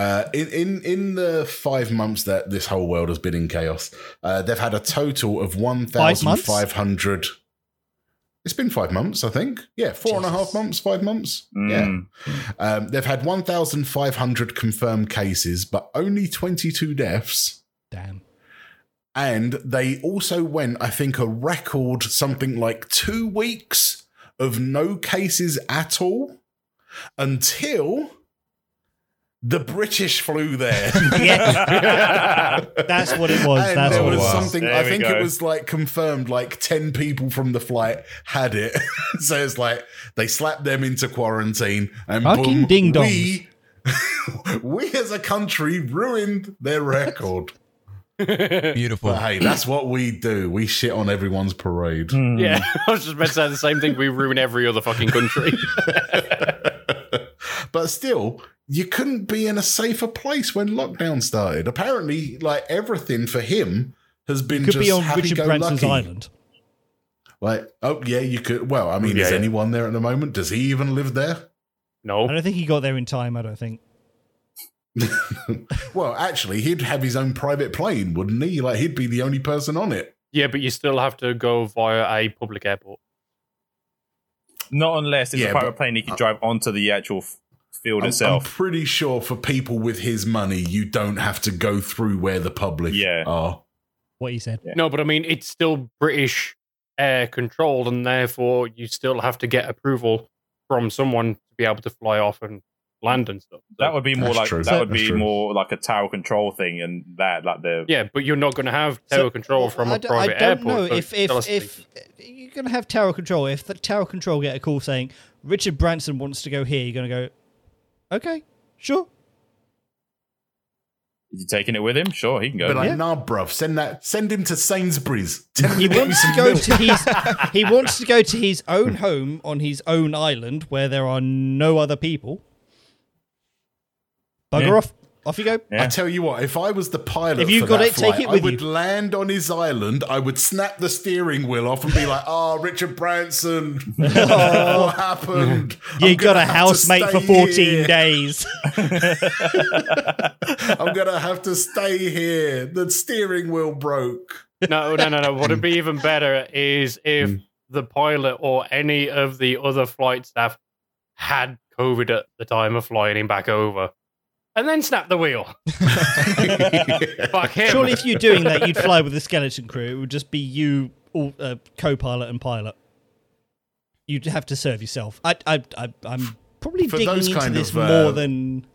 uh, in in in the five months that this whole world has been in chaos. Uh, they've had a total of one thousand five hundred. It's been five months, I think. Yeah, four and a half Jesus. months, five months. Mm. Yeah. Um, they've had 1,500 confirmed cases, but only 22 deaths. Damn. And they also went, I think, a record something like two weeks of no cases at all until the British flew there. Yeah. That's what it was. and That's there what it was was. something, There I think go. it was like confirmed, like 10 people from the flight had it. so it's like they slapped them into quarantine and Fucking boom, ding-dongs. we, we as a country ruined their record. Beautiful. But hey, that's what we do. We shit on everyone's parade. Hmm. Yeah, I was just about to say the same thing. We ruin every other fucking country. but still, you couldn't be in a safer place when lockdown started. Apparently, like everything for him has been Could just be on Richard happy-go-lucky. Branson's island. Like, oh yeah, you could. Well, I mean, Yeah, is yeah. anyone there at the moment? Does he even live there? No, I don't think he got there in time. I don't think. well, actually, he'd have his own private plane, wouldn't he? Like, he'd be the only person on it. yeah, but you still have to go via a public airport. Not unless it's Yeah, a private but- plane he can uh, drive onto the actual f- field I'm, I'm pretty sure for people with his money, you don't have to go through where the public Yeah. are. What he said. Yeah. No, but I mean, it's still British air controlled, and therefore you still have to get approval from someone to be able to fly off and land and stuff. So- that would be more That's like true. that would That's be true. more like a tower control thing, and that like the yeah, but you're not going to have So, tower control from I a d- private I don't airport. know if if if you're going to have tower control. If the tower control get a call saying Richard Branson wants to go here, you're going to go, okay, sure. is he taking it with him? Sure, he can go. But like, Yeah. nah, bruv, send that, send him to Sainsbury's. Tell He to get me wants to go milk. to his he wants to go to his own home on his own island where there are no other people. Bugger Yeah. off. Off you go. Yeah. I tell you what, if I was the pilot, If you've got that it, take it with I would you. land on his island. I would snap the steering wheel off and be like, "Ah, Richard Branson, what happened? You I'm got a housemate for 14 here. days. I'm gonna have to stay here. The steering wheel broke. no, no, no, no. What would be even better is if the pilot or any of the other flight staff had COVID at the time of flying him back over, and then snap the wheel. Fuck him. Surely, if you're doing that, you'd fly with a skeleton crew. It would just be you, all, uh, co-pilot and pilot. You'd have to serve yourself. I, I, I, I'm probably For digging into kind this of, uh, more than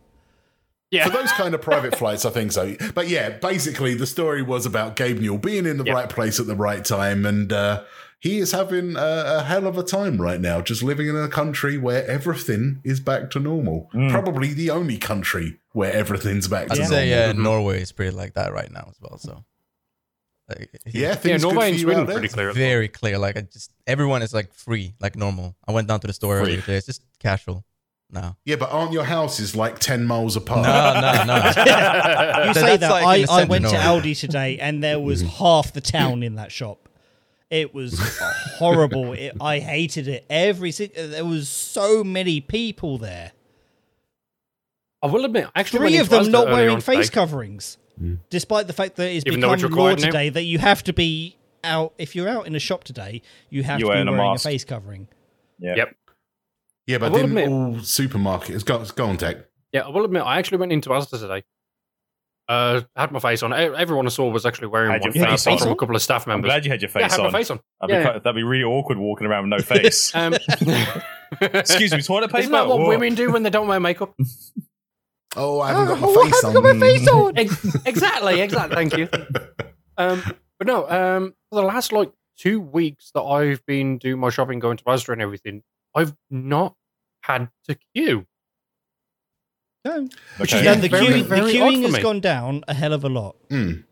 yeah. For those kind of private flights, I think so. But yeah, basically, the story was about Gabe Newell being in the Yep. right place at the right time, and uh, he is having a, a hell of a time right now, just living in a country where everything is back to normal. Mm. Probably the only country where everything's back to I'd Yeah. say normal. yeah, Norway is pretty like that right now as well. So, like, Yeah, yeah, things good Norway for and Sweden pretty clear. at the moment. very clear. Like I just everyone is like free, like normal. I went down to the store Free. earlier today. It's just casual. No, Yeah, but aren't your houses like ten miles apart? no, no, no. You say that. like I, I centre went to Aldi today and there was half the town in that shop. It was oh. horrible. It, I hated it. Every si- uh, there was so many people there. I will admit, actually, Three of them not wearing face today. coverings, hmm. despite the fact that it's Even become it's law required now? today that you have to be out. If you're out in a shop today, you have You're to be wearing a wearing a face covering. yeah. Yep. Yeah, I but will didn't admit- all supermarkets go, go on, Tex? Yeah, I will admit, I actually went into Asda today. Uh, had my face on. E- Everyone I saw was actually wearing Had one your face face apart from a couple of staff members. I'm members. glad you had your face yeah, I face had on. my face on. That'd, Yeah. be, quite- that'd be really awkward walking around with no face. Um, Excuse me, toilet paper. Isn't that what Whoa. women do when they don't wear makeup? Oh, I haven't got Oh, my I face haven't on. got my face on. Exactly, exactly. Thank you. Um, but no, um, for the last like two weeks that I've been doing my shopping, going to Asda and everything, I've not had to queue. No. Which Okay. is No, the, very, queuing, very odd queuing has me. gone down a hell of a lot. Mm.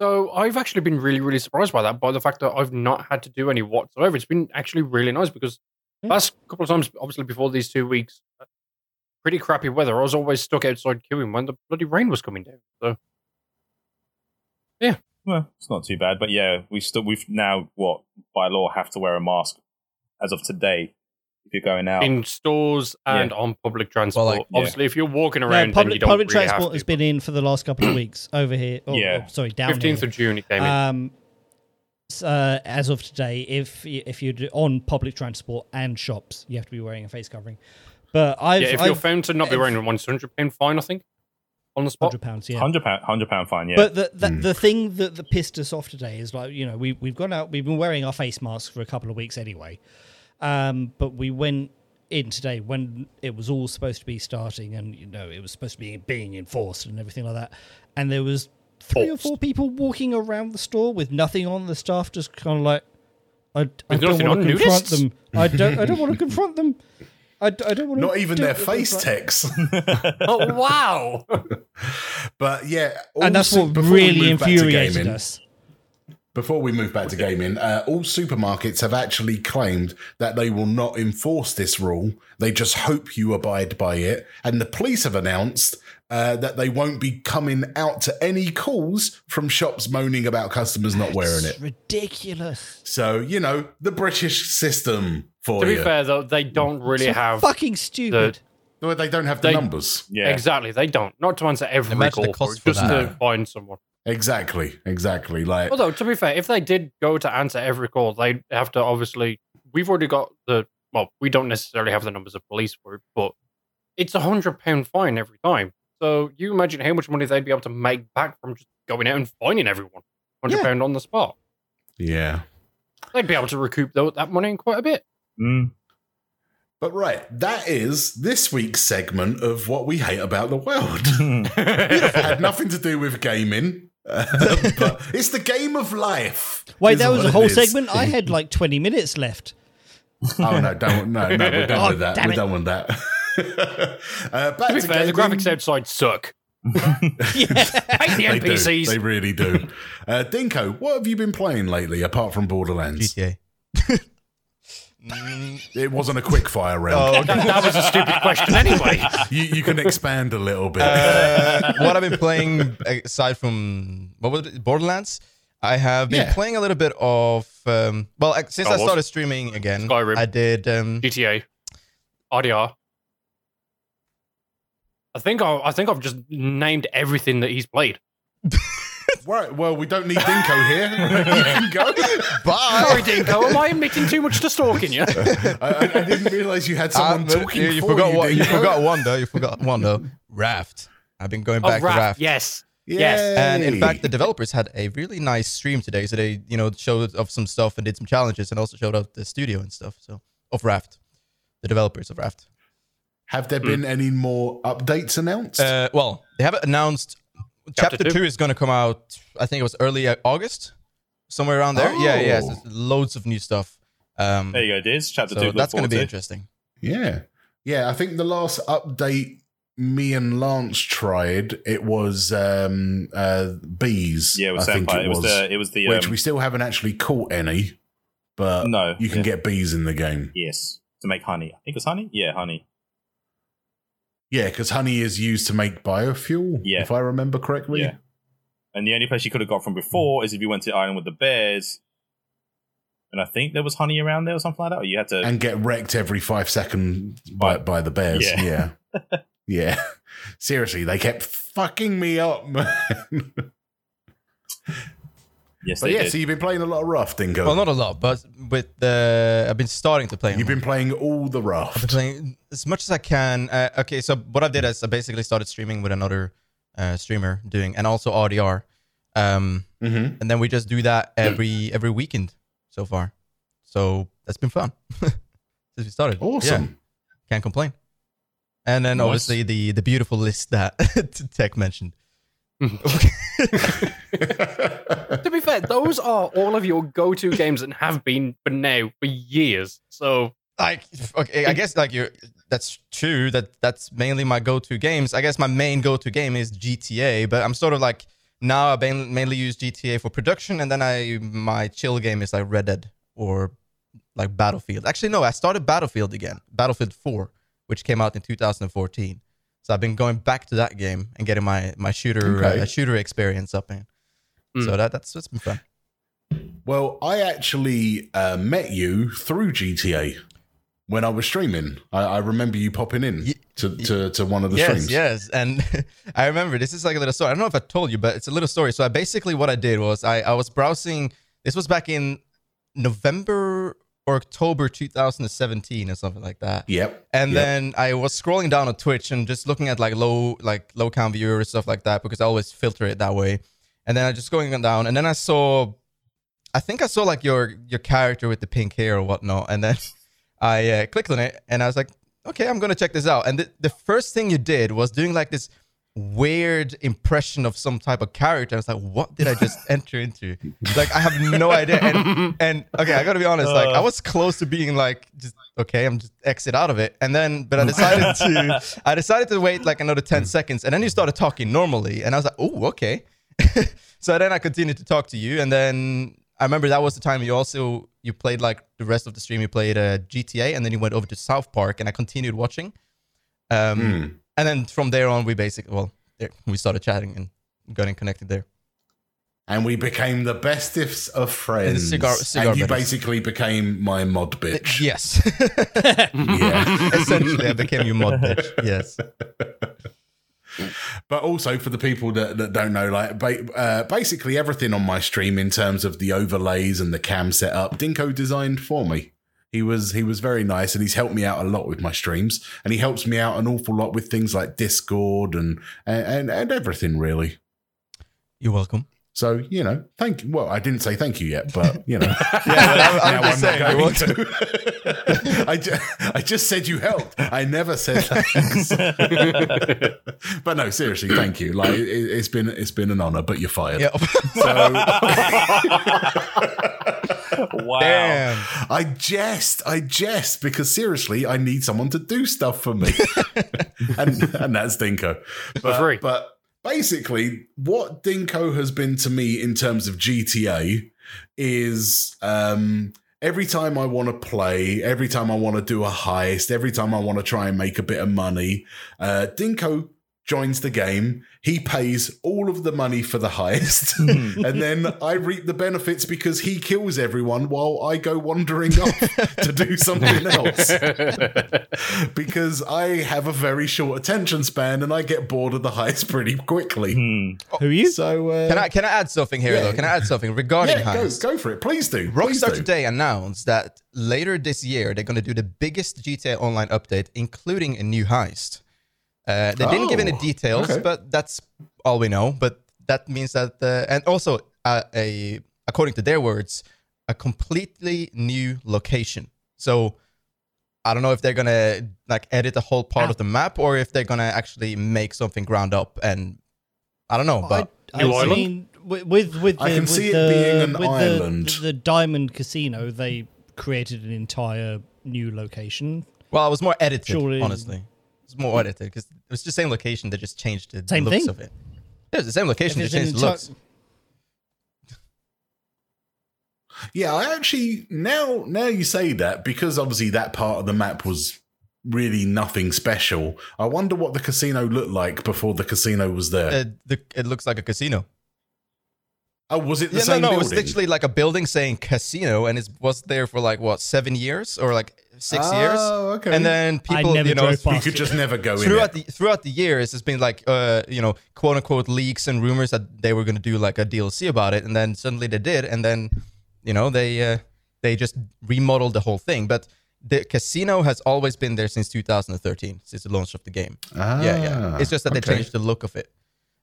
So I've actually been really, really surprised by that, by the fact that I've not had to do any whatsoever. It's been actually really nice because Yeah. last couple of times, obviously before these two weeks, uh, pretty crappy weather. I was always stuck outside queuing when the bloody rain was coming down. So yeah, Well, it's not too bad, but yeah, we still we've now what by law have to wear a mask as of today if you're going out. in stores and on public transport, like, yeah. obviously, if you're walking No, around, then you public don't public really have transport to. has been in for the last couple of weeks over here. Oh, Yeah. oh, sorry, down Fifteenth here. of June, it came in. Um, s- uh, as of today, if if you're on public transport and shops, you have to be wearing a face covering. But I've, yeah, if I've you're found to not be wearing one, it's hundred pound fine, I think, on the spot. hundred pounds, yeah. Hundred pound, hundred pound fine. Yeah, But the the, Mm. the thing that, that pissed us off today is like you know we we've gone out we've been wearing our face masks for a couple of weeks anyway, um, but we went in today when it was all supposed to be starting and you know it was supposed to be being enforced and everything like that, and there was three or four people walking around the store with nothing on. The staff just kind of like I, I don't want to confront nudists? them. I don't I don't want to confront them. I, d- I don't want to Not even their face text. oh wow! but yeah, and that's what really move back to infuriated us. Before we move back to gaming, uh, all supermarkets have actually claimed that they will not enforce this rule. They just hope you abide by it. And the police have announced uh, that they won't be coming out to any calls from shops moaning about customers not wearing it. ridiculous. So, you know, the British system for to be you. fair, though, they don't really So have fucking stupid. Well, they don't have the They- numbers. yeah. exactly. They don't. Not to answer every Imagine the call for it, for just that. to find someone. Exactly. Exactly. Like, Although, to be fair, if they did go to answer every call, they'd have to obviously. We've already got the. Well, we don't necessarily have the numbers of police for it, but it's a hundred pound fine every time. So you imagine how much money they'd be able to make back from just going out and fining everyone. Hundred Yeah. on the spot. yeah. They'd be able to recoup tho- that money in quite a bit. Mm. But right, that is this week's segment of what we hate about the world. it had nothing to do with gaming, but it's the game of life. Wait, is that was a whole segment. I had like twenty minutes left. Oh no, don't no, no, we're done Oh, with that. damn We're it. done with that. uh, back To be to fair, the graphics outside suck. Yeah. Hate the They do. NPCs. They really do. Uh, Dinko, what have you been playing lately apart from Borderlands? GTA. Mm, It wasn't a quick fire round. oh, that, that was a stupid question anyway. You, you can expand a little bit. uh, what I've been playing aside from what was it, Borderlands, I have been Yeah. playing a little bit of. Um, well, since Star I Wars. started streaming again, Skyrim. I did. Um, GTA, RDR. I think I, I think I've just named everything that he's played. right. Well, we don't need Dinko here. you can go. bye. Sorry, Dinko, am I admitting too much to stalking you? I, I, I didn't realize you had someone Uh, talking you, you for forgot you. one. You Dinko. forgot one though. You forgot one though. Raft. I've been going Oh, back to Raft, Raft. yes. Yes. And in Yay. fact, the developers had a really nice stream today. So they, you know, showed off some stuff and did some challenges, and also showed off the studio and stuff. So of Raft, the developers of Raft. have there been any more updates announced? Uh, well, they haven't announced. Chapter Chapter, two? two? is going to come out. I think it was early August, somewhere around there. Yeah, yeah. Oh. so loads of new stuff. Um, There you go, Diz. Chapter so two. that's going to be interesting. yeah, yeah. I think the last update me and Lance tried it was um, uh, bees. Yeah, it was I think it It was was, the. It was the. which um, we still haven't actually caught any, but no, you can yeah. get bees in the game. yes to make honey. I think it's honey. Yeah, honey. Yeah, because honey is used to make biofuel. Yeah. if I remember correctly. Yeah. And the only place you could have got from before is if you went to the island with the bears. And I think there was honey around there or something like that. Or you had to. and get wrecked every five seconds by, By- the bears. Yeah. Yeah. yeah. Seriously, they kept fucking me up, man. Yes, But yeah, did. so you've been playing a lot of Raft, Dinko. Well, not a lot, but with the I've been starting to play. You've been playing all the I've been Raft. playing as much as I can. Uh, okay, so what I did is I basically started streaming with another uh, streamer doing, and also RDR, um, Mm-hmm. and then we just do that every every weekend so far. So that's been fun since we started. Yeah, Awesome. can't complain. And then Nice. obviously the the beautiful list that Tex mentioned. to be fair, those are all of your go-to games and have been for now for years. So like okay i guess like you're that's true that that's mainly my go-to games i guess my main go-to game is gta but i'm sort of like now i main- mainly use gta for production and then i my chill game is like red dead or like battlefield actually no i started battlefield again battlefield 4 which came out in 2014 so i've been going back to that game and getting my my shooter Okay. uh, shooter experience up in so Mm. that that's what's been fun Well, I actually uh, met you through GTA when I was streaming. I, I remember you popping in to, to, to one of the yes, streams. Yes, and I remember this is like a little story. I don't know if I told you, but it's a little story. So I basically what I did was I, I was browsing. This was back in November or October 2017 or something like that. Yep. And Yep. then I was scrolling down on Twitch and just looking at like low like low count viewers stuff like that because I always filter it that way. And then I just going down and then I saw I think I saw like your your character with the pink hair or whatnot, and then I uh, clicked on it and I was like, okay, I'm gonna check this out. And the, the first thing you did was doing like this weird impression of some type of character. I was like, what did I just enter into? Like I have no idea. And and okay, I gotta be honest, like I was close to being like just okay, I'm just exit out of it. And then but I decided to I decided to wait like another 10 seconds and then you started talking normally and I was like, oh, okay. so then I continued to talk to you and then I remember that was the time you also you played like the rest of the stream you played uh, GTA and then you went over to South Park and I continued watching. Um Hmm. and then from there on we basically well there, we started chatting and got getting connected there. And we became the bestest of friends. cigar- cigar and you buddies. basically became my mod bitch. Yes. Yeah. Essentially I became your mod bitch. Yes. But also for the people that, that don't know, like ba- uh, basically everything on my stream in terms of the overlays and the cam setup, Dinko designed for me. He was he was very nice and he's helped me out a lot with my streams and he helps me out an awful lot with things like Discord and and and everything really. You're welcome. So you know, thank. You. Well, I didn't say thank you yet, but you know, Yeah, but I'm- I'm now just saying, not you're going to. I, ju- I just said you helped. I never said thanks. but no, seriously, thank you. Like it, it's been it's been an honor, but you're fired. Yeah. wow. Damn. I jest, I jest because seriously, I need someone to do stuff for me, and and that's Dinko. But, free. but basically, what Dinko has been to me in terms of GTA is um, every time I want to play, every time I want to do a heist, every time I want to try and make a bit of money, uh, Dinko joins the game. He pays all of the money for the heist, and then I reap the benefits because he kills everyone while I go wandering off to do something else. because I have a very short attention span and I get bored of the heist pretty quickly. Hmm. Who are you? So uh, Can I can I add something here Yeah. though? Can I add something regarding yeah, go, heist? go for it. Please do. Please Rockstar do. today announced that later this year they're going to do the biggest GTA Online update, including a new heist. Uh, they didn't give any Oh, details, okay. but that's all we know. But that means that, uh, and also uh, a according to their words, a completely new location. So I don't know if they're gonna like edit the whole part of the map or if they're gonna actually make something ground up. And I don't know, but I, New I Island? mean, with with, with I the, can with see it the, being an with island. The, the Diamond Casino, they created an entire new location. Well, it was more edited, Surely- honestly. It's more edited because it was the same location. that just changed the Same looks thing? of it. It was the same location. They If it's changed an the enti- looks. Yeah, I actually now now you say that because obviously that part of the map was really nothing special. I wonder what the casino looked like before the casino was there. Uh, the, it looks like a casino. Oh, was it the Yeah, no, same no, it building? was literally like a building saying casino, and it was there for like what seven years or like six years, Oh, okay. and then people, never you know, drove you could it. just never go in. throughout It. the throughout the years, it's been like uh, you know, quote unquote leaks and rumors that they were going to do like a DLC about it, and then suddenly they did, and then you know they uh, they just remodeled the whole thing. But the casino has always been there since 2013, since the launch of the game. Ah, yeah, yeah. Ah, It's just that they okay. changed the look of it.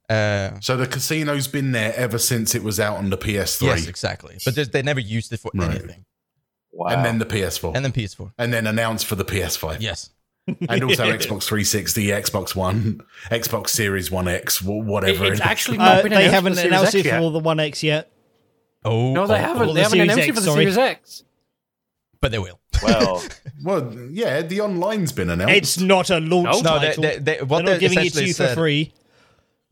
Uh, So the casino's been there ever since it was out on the PS3, yes, exactly. But they never used it for Right. anything. Wow. and then the PS4, And then PS4. and then announced for the PS5, Yes. and also Xbox 360, Xbox One, Xbox Series One X, whatever. It- it's it is. actually not Uh, been they haven't the announced X it yet. for the One X yet. Oh, No, they oh, haven't. oh, they the haven't Series announced it for the sorry. Series X. But they will. well, well, yeah, the online's been announced. It's not a launch No, they, title. they, they, what They're not giving it to you for said- free.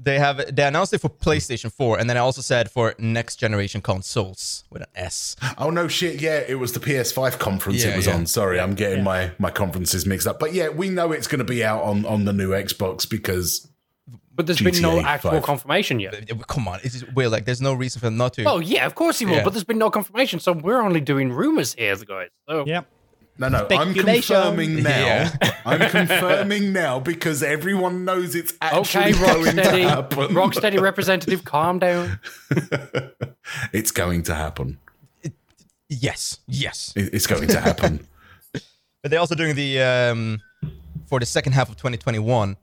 They have they announced it for PlayStation 4, and then I also said for next generation consoles with an S. Oh no, shit! Yeah, it was the PS5 conference Yeah, it was yeah. on. Sorry, I'm getting my my conferences mixed up. But yeah, we know it's going to be out on on the new Xbox because But there's been no actual five. confirmation yet. Come on, it's just, Will like there's no reason for them not to. Oh yeah, of course he will, Yeah. but there's been no confirmation, so we're only doing rumors here, guys. So Yep. No, no, I'm confirming now. Yeah. I'm confirming now because everyone knows it's actually okay, going to Rocksteady, happen. Rocksteady representative, calm down. it's going to happen. Yes, yes. It- It's going to happen. But they're also doing the um, for the second half of 2021.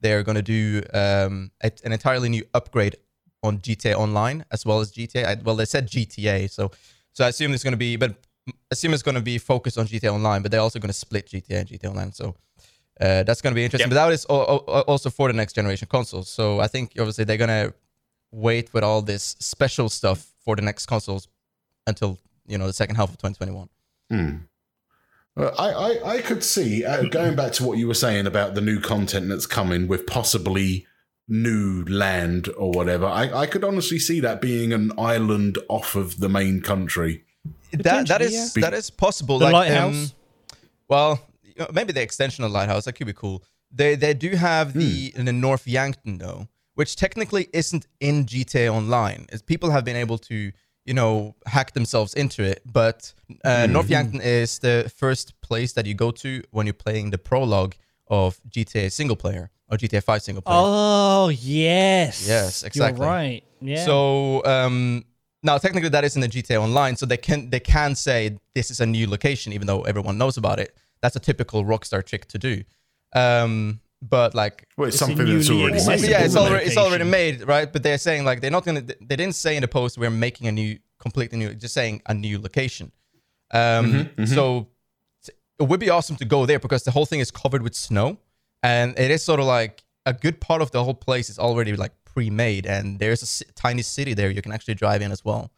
They're going to do um, a, an entirely new upgrade on GTA Online as well as GTA. I, well, they said GTA, so so I assume it's going to be, but I assume it's going to be focused on GTA Online. But they're also going to split GTA and GTA Online. So uh, that's going to be interesting. Yep. But that is al- al- also for the next generation consoles. So I think obviously they're going to wait with all this special stuff for the next consoles until you know the second half of 2021. Well, I, I, I could see, uh, going back to what you were saying about the new content that's coming with possibly new land or whatever, I, I could honestly see that being an island off of the main country. That that is yeah. that is possible. The like, lighthouse? um, well, maybe the extension of lighthouse that could be cool. They they do have the Hmm. the North Yankton though, which technically isn't in GTA Online. As people have been able to you know hack themselves into it, but uh, Hmm. North Yankton is the first place that you go to when you're playing the prologue of GTA single player or GTA 5 single player. Oh yes. Yes, exactly. You're right. Yeah. So um, now technically that is in the GTA Online, so they can they can say this is a new location, even though everyone knows about it. That's a typical Rockstar trick to do. Um, but like, Well, it's, It's a something that's already made. yeah, it's already it's already made, right? But they're saying like they're not gonna. They didn't say in the post we're making a new, completely new. Just saying a new location. Um, so it would be awesome to go there because the whole thing is covered with snow, and it is sort of like a good part of the whole place is already like pre-made, and there's a tiny city there you can actually drive in as well.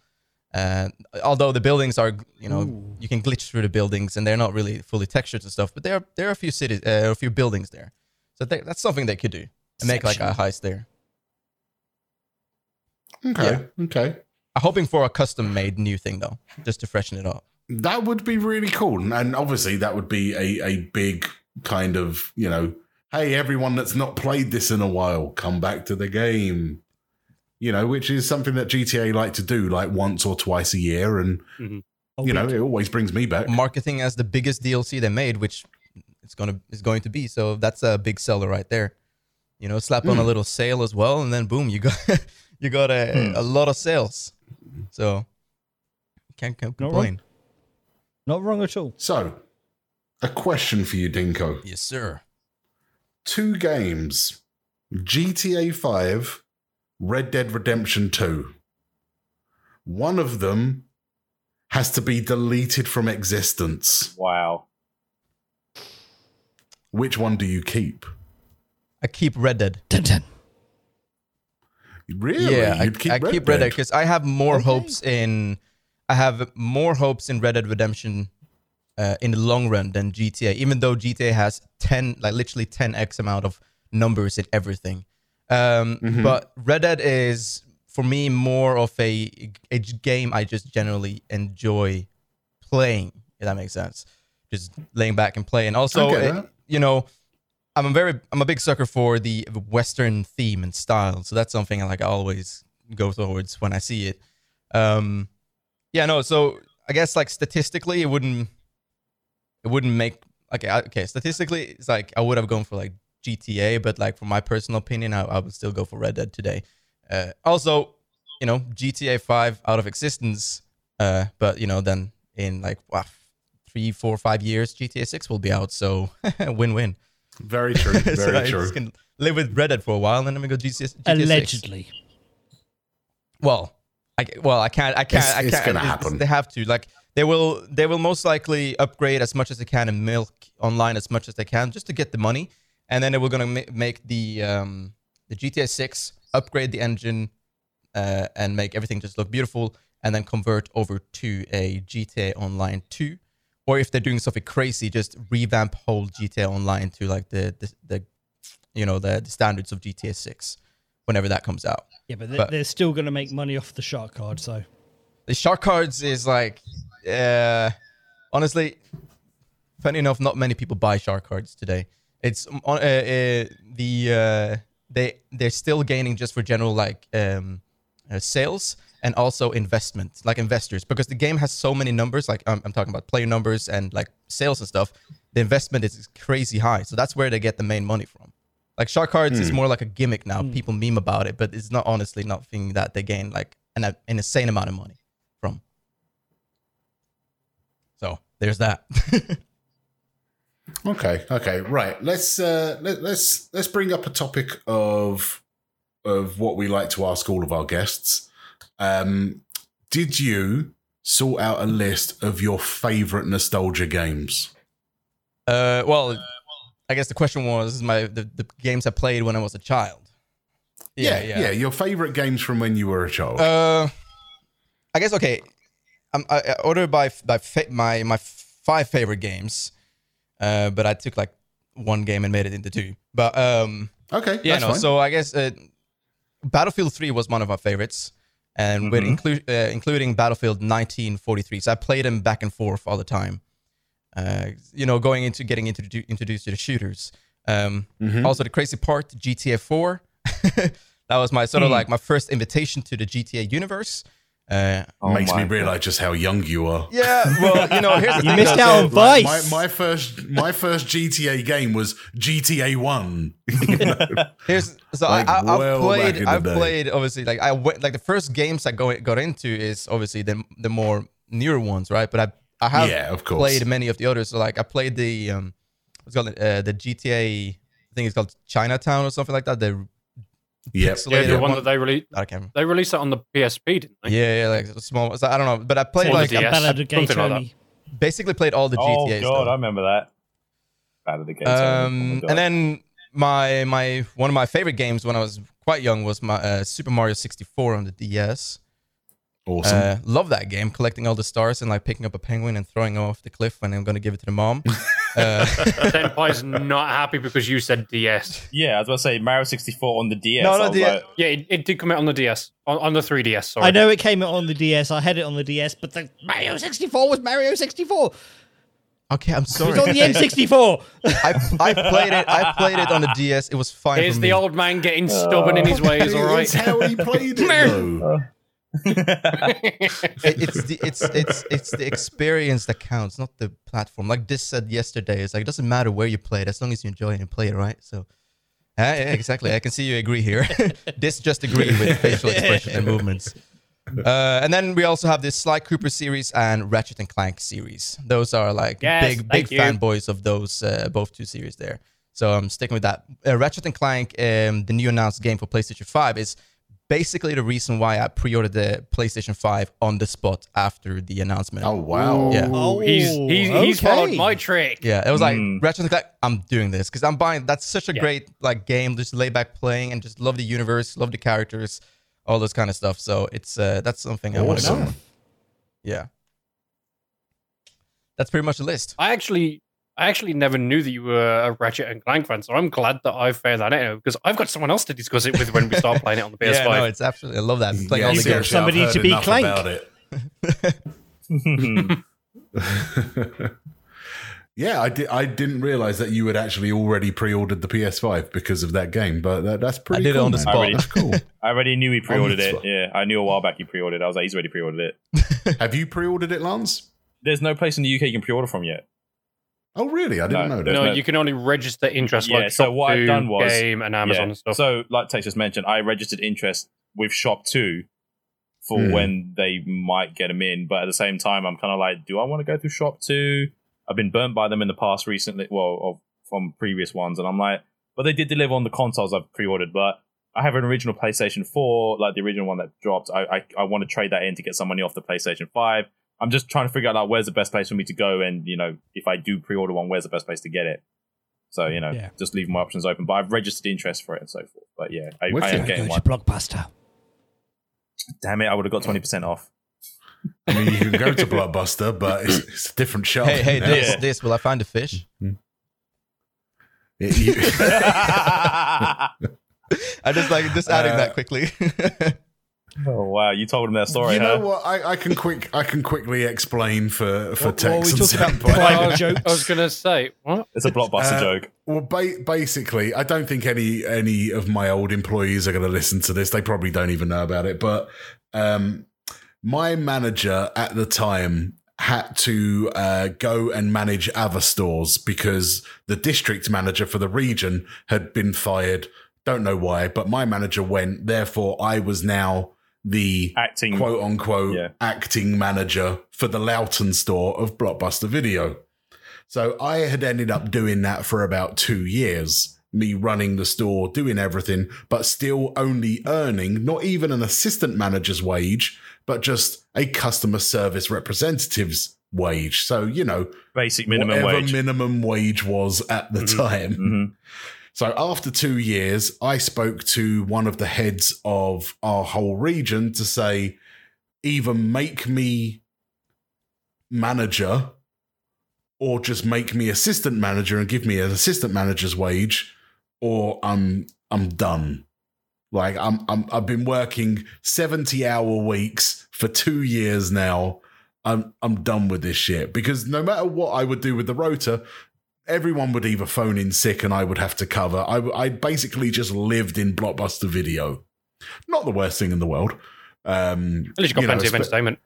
And although the buildings are, you know, you can glitch through the buildings, and they're not really fully textured and stuff, but there are there are a few cities, uh, a few buildings there, so they, that's something they could do and make like a heist there. Okay, okay. I'm hoping for a custom-made new thing though, just to freshen it up. That would be really cool. And obviously, that would be a, a big kind of, you know, hey, everyone that's not played this in a while, come back to the game. You know, which is something that GTA like to do like once or twice a year. And, mm-hmm. A you know, it always brings me back. marketing as the biggest DLC they made, which it's gonna is going to be. So that's a big seller right there. You know, slap on a hmm. little sale as well, and then boom, you got you got a, hmm. a lot of sales. So can't, can't Not wrong. complain. Not wrong at all. So, a question for you, Dinko. Yes, sir. Two games GTA 5, Red Dead Redemption 2. One of them has to be deleted from existence. wow. Which one do you keep? I keep Red Dead. Dun, dun. Really? yeah, I, You'd I keep Red Dead because I have more Okay. hopes in. I have more hopes in Red Dead Redemption uh, in the long run than GTA. Even though GTA has ten, like literally ten x amount of numbers in everything. Um, But Red Dead is for me more of a a game I just generally enjoy playing. If that makes sense, just laying back and playing. Also, I get uh, you know, I'm a very I'm a big sucker for the Western theme and style. So that's something I like I always go towards when I see it. Um, yeah, no. So I guess like statistically, it wouldn't it wouldn't make okay. Okay, statistically, it's like I would have gone for like GTA, but like for my personal opinion, I, I would still go for Red Dead today. Uh, also, you know, GTA Five out of existence, uh, but you know, then in like wow, three, four, five years, GTA Six will be out. So win-win. Very true. so Very I true. just can live with Red Dead for a while, and then we go GTA, GTA Allegedly. 6. Well, I well I can't I can't It's- I can't. gonna happen. They have to like they will they will most likely upgrade as much as they can and milk online as much as they can just to get the money, and then they were gonna ma- make the um the GTA Six upgrade the engine, uh, and make everything just look beautiful, and then convert over to a GTA Online two. Or if they're doing something crazy, just revamp whole GTA Online to like the the, the you know the, the standards of GTA Six, whenever that comes out. Yeah, but, they- But- they're still going to make money off the shark card. So The shark cards is like, uh, honestly, funny enough, not many people buy shark cards today. It's um, on uh, uh, the uh, they they're still gaining just for general like um, uh, sales and also investment, like investors, because the game has so many numbers. Like um, I'm talking about player numbers and like sales and stuff. The investment is crazy high, so that's where they get the main money from. Like shark cards is more like a gimmick now. People meme about it, but it's not honestly not nothing that they gain like an, an insane amount of money from. So there's that. Okay, okay, right. Let's uh, let, let's let's bring up a topic of of what we like to ask all of our guests. Um, did you sort out a list of your favorite nostalgia games? uh, well, I guess the question was my the, the games I played when I was a child. yeah, yeah. yeah. Your favorite games from when you were a child. Uh, I guess okay. Um, I, ordered by by fa- my my five favorite games, uh, but I took like one game and made it into two. But um, okay, yeah, no. So I guess uh, Battlefield Three was one of our favorites, and with Mm-hmm. inclu- uh, including Battlefield 1943. So I played them back and forth all the time. Uh, you know, going into getting introdu- introduced to the shooters. Um, Mhm. Also, the crazy part, GTA 4. that was my sort of like my first invitation to the GTA universe. Uh, Oh Makes my me realize just how young you are. yeah, well, you know, here's the you thing. missed out so- on Vice. My, my first my first GTA game was GTA One. Here's so Like, I, I, well I've back played. I've day. played obviously like I went like the first games I go got into is obviously the the more newer ones, right? But I I have yeah, of course. played many of the others. So like I played the um what's called uh, the GTA. I think it's called Chinatown or something like that. The Yep. Yeah, the one one- that they released. I can't remember. They released that on the PSP, didn't they? Yeah, yeah, like small. So I don't know, but I played like DS. Ballad of Gay something like that. Basically played all the GTAs. Oh GTA god, stuff. I remember that. Out of the game. Um, and then my my one of my favorite games when I was quite young was my uh, Super Mario 64 on the DS. Awesome. Uh, love that game, collecting all the stars and like picking up a penguin and throwing him off the cliff when I'm gonna give it to the mom. uh, Senpai's not happy because you said DS. yeah, I was about to say Mario 64 on the DS. No, no, I was like, Yeah, it, it did come out on the DS, on, on the 3DS. Sorry. I know it came out on the DS. I had it on the DS, but the Mario 64 was Mario 64. okay, I'm It sorry. was on the N64. I, I played it. I played it on the DS. It was fine Here's for the me. old man getting stubborn in his ways. All right. It's how he played it, though. It- it's the it's it's it's the experience that counts, not the platform. Like this said yesterday, it's like it doesn't matter where you play it as long as you enjoy it and play it, right? So, uh, yeah, exactly. I can see you agree here. this just agree with facial expression and movements. Uh, and then we also have this Sly Cooper series and Ratchet and Clank series. Those are like Yes, big big you. fanboys of those uh, both two series there. So I'm sticking with that. Uh, Ratchet and Clank, um, the new announced game for PlayStation 5, is basically the reason why I pre-ordered the PlayStation 5 on the spot after the announcement. Oh wow. Yeah. Oh, he's he's, he's followed my trick. Yeah, it was like Mm. Ratchet and Clank. I'm doing this because I'm buying. That's such a Yeah. great like game. Just lay back playing and just love the universe, love the characters, all this kind of stuff. So it's uh, that's something I want to go. Yeah, that's pretty much the list. I actually, I actually never knew that you were a Ratchet and Clank fan, so I'm glad that I found that out because I've got someone else to discuss it with when we start playing it on the PS5. Yeah, no, it's absolutely. I love that. Playing Yeah, all the you got games. somebody to be enough Clank. about it. Hmm. Yeah, I did. I didn't realize that you had actually already pre-ordered the PS5 because of that game, but that, that's pretty. I did it cool, on the man. spot. That's cool. I already knew he pre-ordered it. spot. Yeah, I knew a while back he pre-ordered. I was like, he's already pre-ordered it. Have you pre-ordered it, Lance? There's no place in the UK you can pre-order from yet. Oh, really? I didn't No, know that. No, no- you can only register interest Yeah, like so Shop what I've 2, done was- Game and Amazon Yeah. and stuff. So, like Tex just mentioned, I registered interest with ShopTo for Hmm. when they might get them in. But at the same time, I'm kind of like, do I want to go through ShopTo? I've been burnt by them in the past recently. Well, of, from previous ones, and I'm like, but they did deliver on the consoles I've pre-ordered. But I have an original PlayStation Four, like the original one that dropped. I I, I want to trade that in to get some money off the PlayStation Five. I'm just trying to figure out like where's the best place for me to go, and you know, if I do pre-order one, where's the best place to get it? So you know, Yeah. just leave my options open. But I've registered interest for it and so forth. But yeah, I, Wicked. I am Go getting to one. Blockbuster. Damn it, I would have got twenty percent off. I mean, you can go to Blockbuster, but it's, it's a different shop. Hey, hey, this, Yeah. this. Will I find a fish? It- you- I just like just adding Uh, that quickly. oh wow, you told him that story, you know huh? what? I, I can quick. I can quickly explain for for What- what were we Tex and talking about? Sampo. I was. I was going to say, what? It's a blockbuster Uh, joke. Well, ba- basically, I don't think any any of my old employees are going to listen to this. They probably don't even know about it. But um, my manager at the time had to uh, go and manage other stores because the district manager for the region had been fired. Don't know why, but my manager went. Therefore, I was now the Acting. quote unquote Yeah. acting manager for the Loughton store of Blockbuster Video. So I had ended up doing that for about two years, me running the store, doing everything, but still only earning not even an assistant manager's wage, but just a customer service representative's wage. So, you know, Basic minimum whatever wage. minimum wage was at the time. hmm So after two years, I spoke to one of the heads of our whole region to say, either make me manager or just make me assistant manager and give me an assistant manager's wage, or I'm I'm done. Like I'm I'm I've been working 70 hour weeks for two years now. I'm I'm done with this shit because no matter what I would do with the rota, everyone would either phone in sick and I would have to cover. I, I basically just lived in Blockbuster Video. Not the worst thing in the world. Um, At least you've got you know, plenty of entertainment.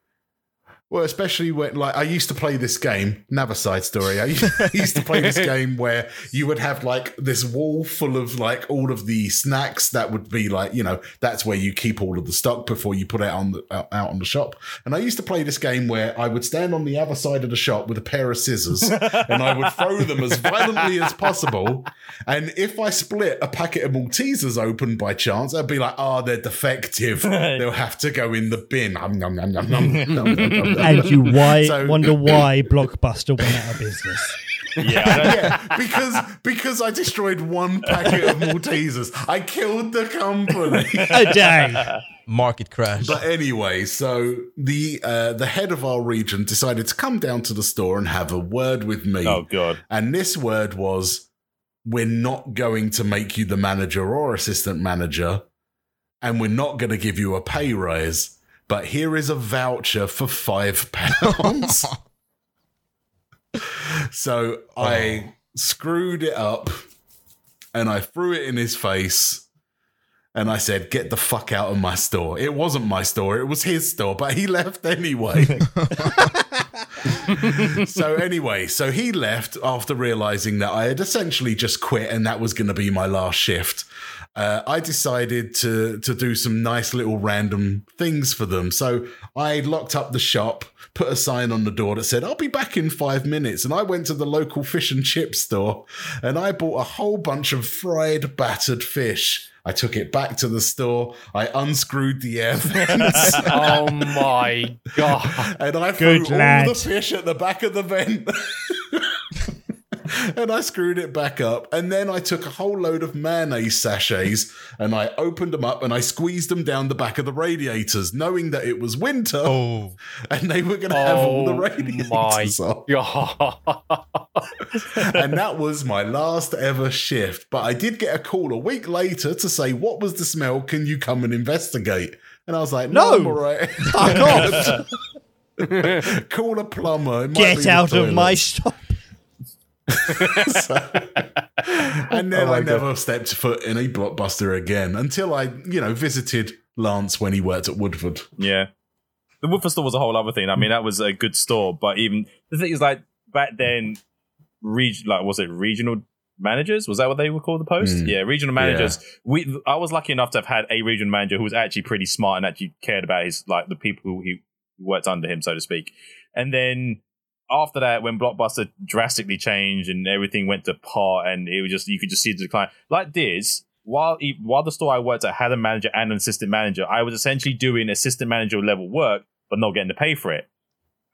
Well, especially when, like, I used to play this game, another side story. I used to play this game where you would have, like, this wall full of, like, all of the snacks that would be, like, you know, that's where you keep all of the stock before you put it on the, out, on the shop. And I used to play this game where I would stand on the other side of the shop with a pair of scissors and I would throw them as violently as possible. And if I split a packet of Maltesers open by chance, I'd be like, ah, oh, they're defective. They'll have to go in the bin. Nom, nom, nom, nom, nom, nom, nom. And you why So- wonder why Blockbuster went out of business. Yeah, yeah, because because I destroyed one packet of Maltesers. I killed the company. Oh dang! Market crash. But anyway, so the uh, the head of our region decided to come down to the store and have a word with me. oh god. And this word was, "We're not going to make you the manager or assistant manager, and we're not going to give you a pay rise. But here is a voucher for five pounds." so I oh. screwed it up, and I threw it in his face. And I said, "Get the fuck out of my store." It wasn't my store; it was his store, but he left anyway. so anyway, so he left after realizing that I had essentially just quit and that was going to be my last shift. Uh, I decided to to do some nice little random things for them. So I locked up the shop, put a sign on the door that said, "I'll be back in five minutes." And I went to the local fish and chip store and I bought a whole bunch of fried battered fish. I took it back to the store. I unscrewed the air vents. oh my god! and I threw Good all the fish at the back of the vent. and I screwed it back up. And then I took a whole load of mayonnaise sachets and I opened them up and I squeezed them down the back of the radiators, knowing that it was winter oh, and they were going to have oh all the Oh radiators my. And that was my last ever shift. But I did get a call a week later to say, What was the smell? Can you come and investigate? And I was like, No, No. I'm all right. Call a plumber. It might be Get out of my shop. So- and then Oh I God. never stepped foot in a blockbuster again until I, you know, visited Lance when he worked at Woodford. Yeah. The Woodford store was a whole other thing. I mean, that was a good store, but even the thing is, like back then, reg- like was it regional managers? Was that what they were called? The post? Mm. Yeah, regional managers. We, I was lucky enough to have had a regional manager who was actually pretty smart and actually cared about his like the people who he worked under him, so to speak. And then after that, when Blockbuster drastically changed and everything went to par, and it was just you could just see the decline. Like this, while while the store I worked at had a manager and an assistant manager, I was essentially doing assistant manager level work, but not getting to pay for it.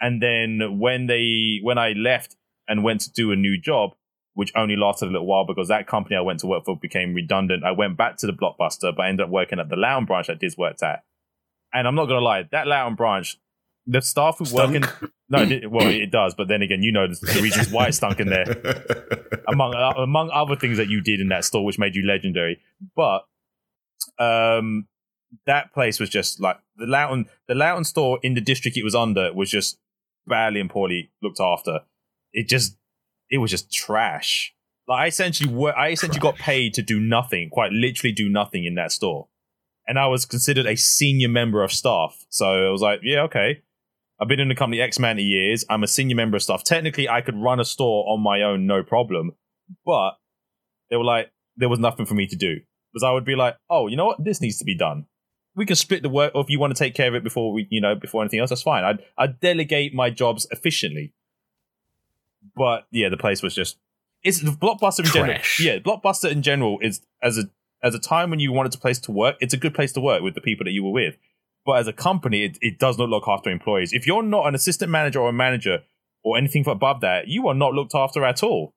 And then when they when I left and went to do a new job, which only lasted a little while because that company I went to work for became redundant, I went back to the Blockbuster, but I ended up working at the Loughton branch that Diz worked at. And I'm not gonna lie, that Loughton branch, the staff who working Stunk. no, it, well, it does, but then again, you know the, reasons why it stunk in there, among uh, among other things that you did in that store, which made you legendary. But um, that place was just like the Loughton, the Loughton store in the district it was under was just badly and poorly looked after. It just, it was just trash. Like I essentially, wor- I essentially got paid to do nothing, quite literally do nothing in that store, and I was considered a senior member of staff. So I was like, yeah, okay. I've been in the company X amount of years. I'm a senior member of staff. Technically, I could run a store on my own, no problem. But they were like, there was nothing for me to do because I would be like, oh, you know what, this needs to be done. We can split the work, or if you want to take care of it before we, you know, before anything else, that's fine. I'd I'd delegate my jobs efficiently. But yeah, the place was just it's blockbuster in general. Trash. Yeah, blockbuster in general is as a as a time when you wanted a place to work, it's a good place to work with the people that you were with. But as a company, it, it does not look after employees. If you're not an assistant manager or a manager or anything above that, you are not looked after at all.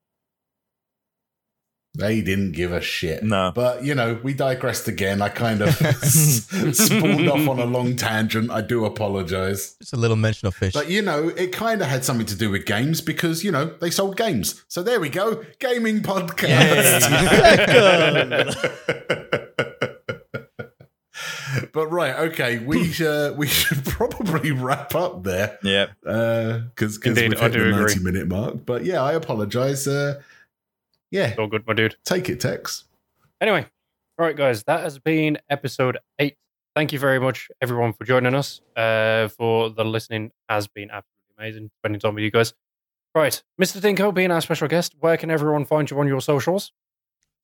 They didn't give a shit. No. But, you know, we digressed again. I kind of spawned off on a long tangent. I do apologize. Just a little mention of fish. But, you know, it kind of had something to do with games because, you know, they sold games. So there we go. Gaming podcast. but right, okay, we uh, we should probably wrap up there Yeah. because Indeed, we've I hit do the agree. ninety minute mark. But yeah, I apologize. Uh, yeah, All good, my dude. take it, Tex. Anyway, all right, guys, that has been episode eight. Thank you very much, everyone, for joining us. Uh, for the listening has been absolutely amazing spending time with you guys. Right, Mr. Dinko, being our special guest, where can everyone find you on your socials?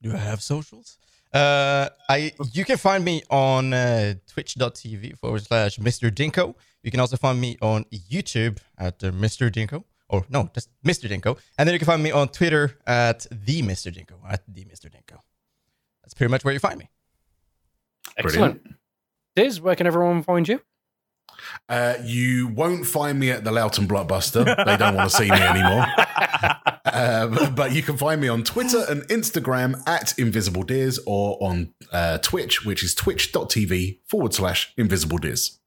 Do I have socials? Uh, I you can find me on uh, twitch.tv forward slash Mr. Dinko. You can also find me on YouTube at uh, Mr. Dinko. Or no, just Mr. Dinko. And then you can find me on Twitter at the Mr. Dinko. At the Mr. Dinko. That's pretty much where you find me. Excellent. Diz, where can everyone find you? Uh, you won't find me at the Loughton Blockbuster. They don't want to see me anymore. Um, but you can find me on Twitter and Instagram at Invisible Deers or on uh, Twitch, which is twitch.tv forward slash Invisible Deers.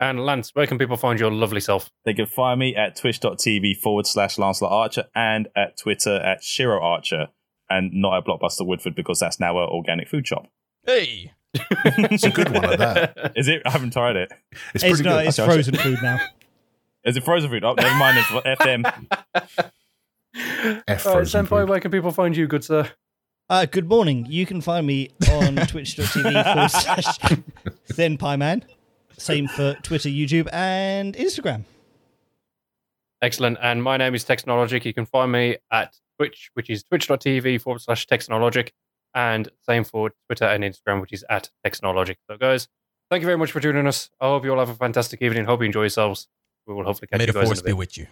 And Lance, where can people find your lovely self? They can find me at twitch.tv forward slash Lancelot Archer and at Twitter at Shiro Archer and not at Blockbuster Woodford because that's now an organic food shop. Hey! It's a good one at that. Is it? I haven't tried it. It's It's, pretty not, good. it's Okay, frozen food now. Is it frozen food? Oh, never mind. It's FM. F All right, frozen Senpai, food. where can people find you, good sir? Uh, good morning. You can find me on twitch.tv forward slash ThenPieMan. Same for Twitter, YouTube, and Instagram. Excellent. And my name is Technologic. You can find me at Twitch, which is twitch.tv forward slash Technologic. And same for Twitter and Instagram, which is at Technologic. So, guys, thank you very much for joining us. I hope you all have a fantastic evening. Hope you enjoy yourselves. We will hopefully catch May you the force in be a bit. with you.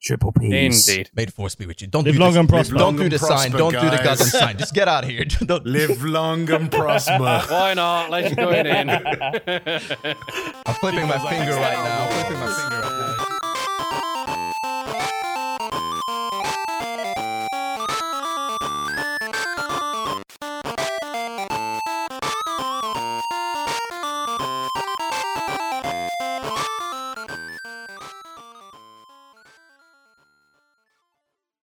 Triple P's. Indeed. May the force be with you. Don't Live do long the, and prosper. Don't do and the sign. prosper, Don't do the goddamn sign. Just get out of here. Don't, Live long and prosper. Why not? Let's join in. I'm flipping my finger right now. I'm flipping my finger right now.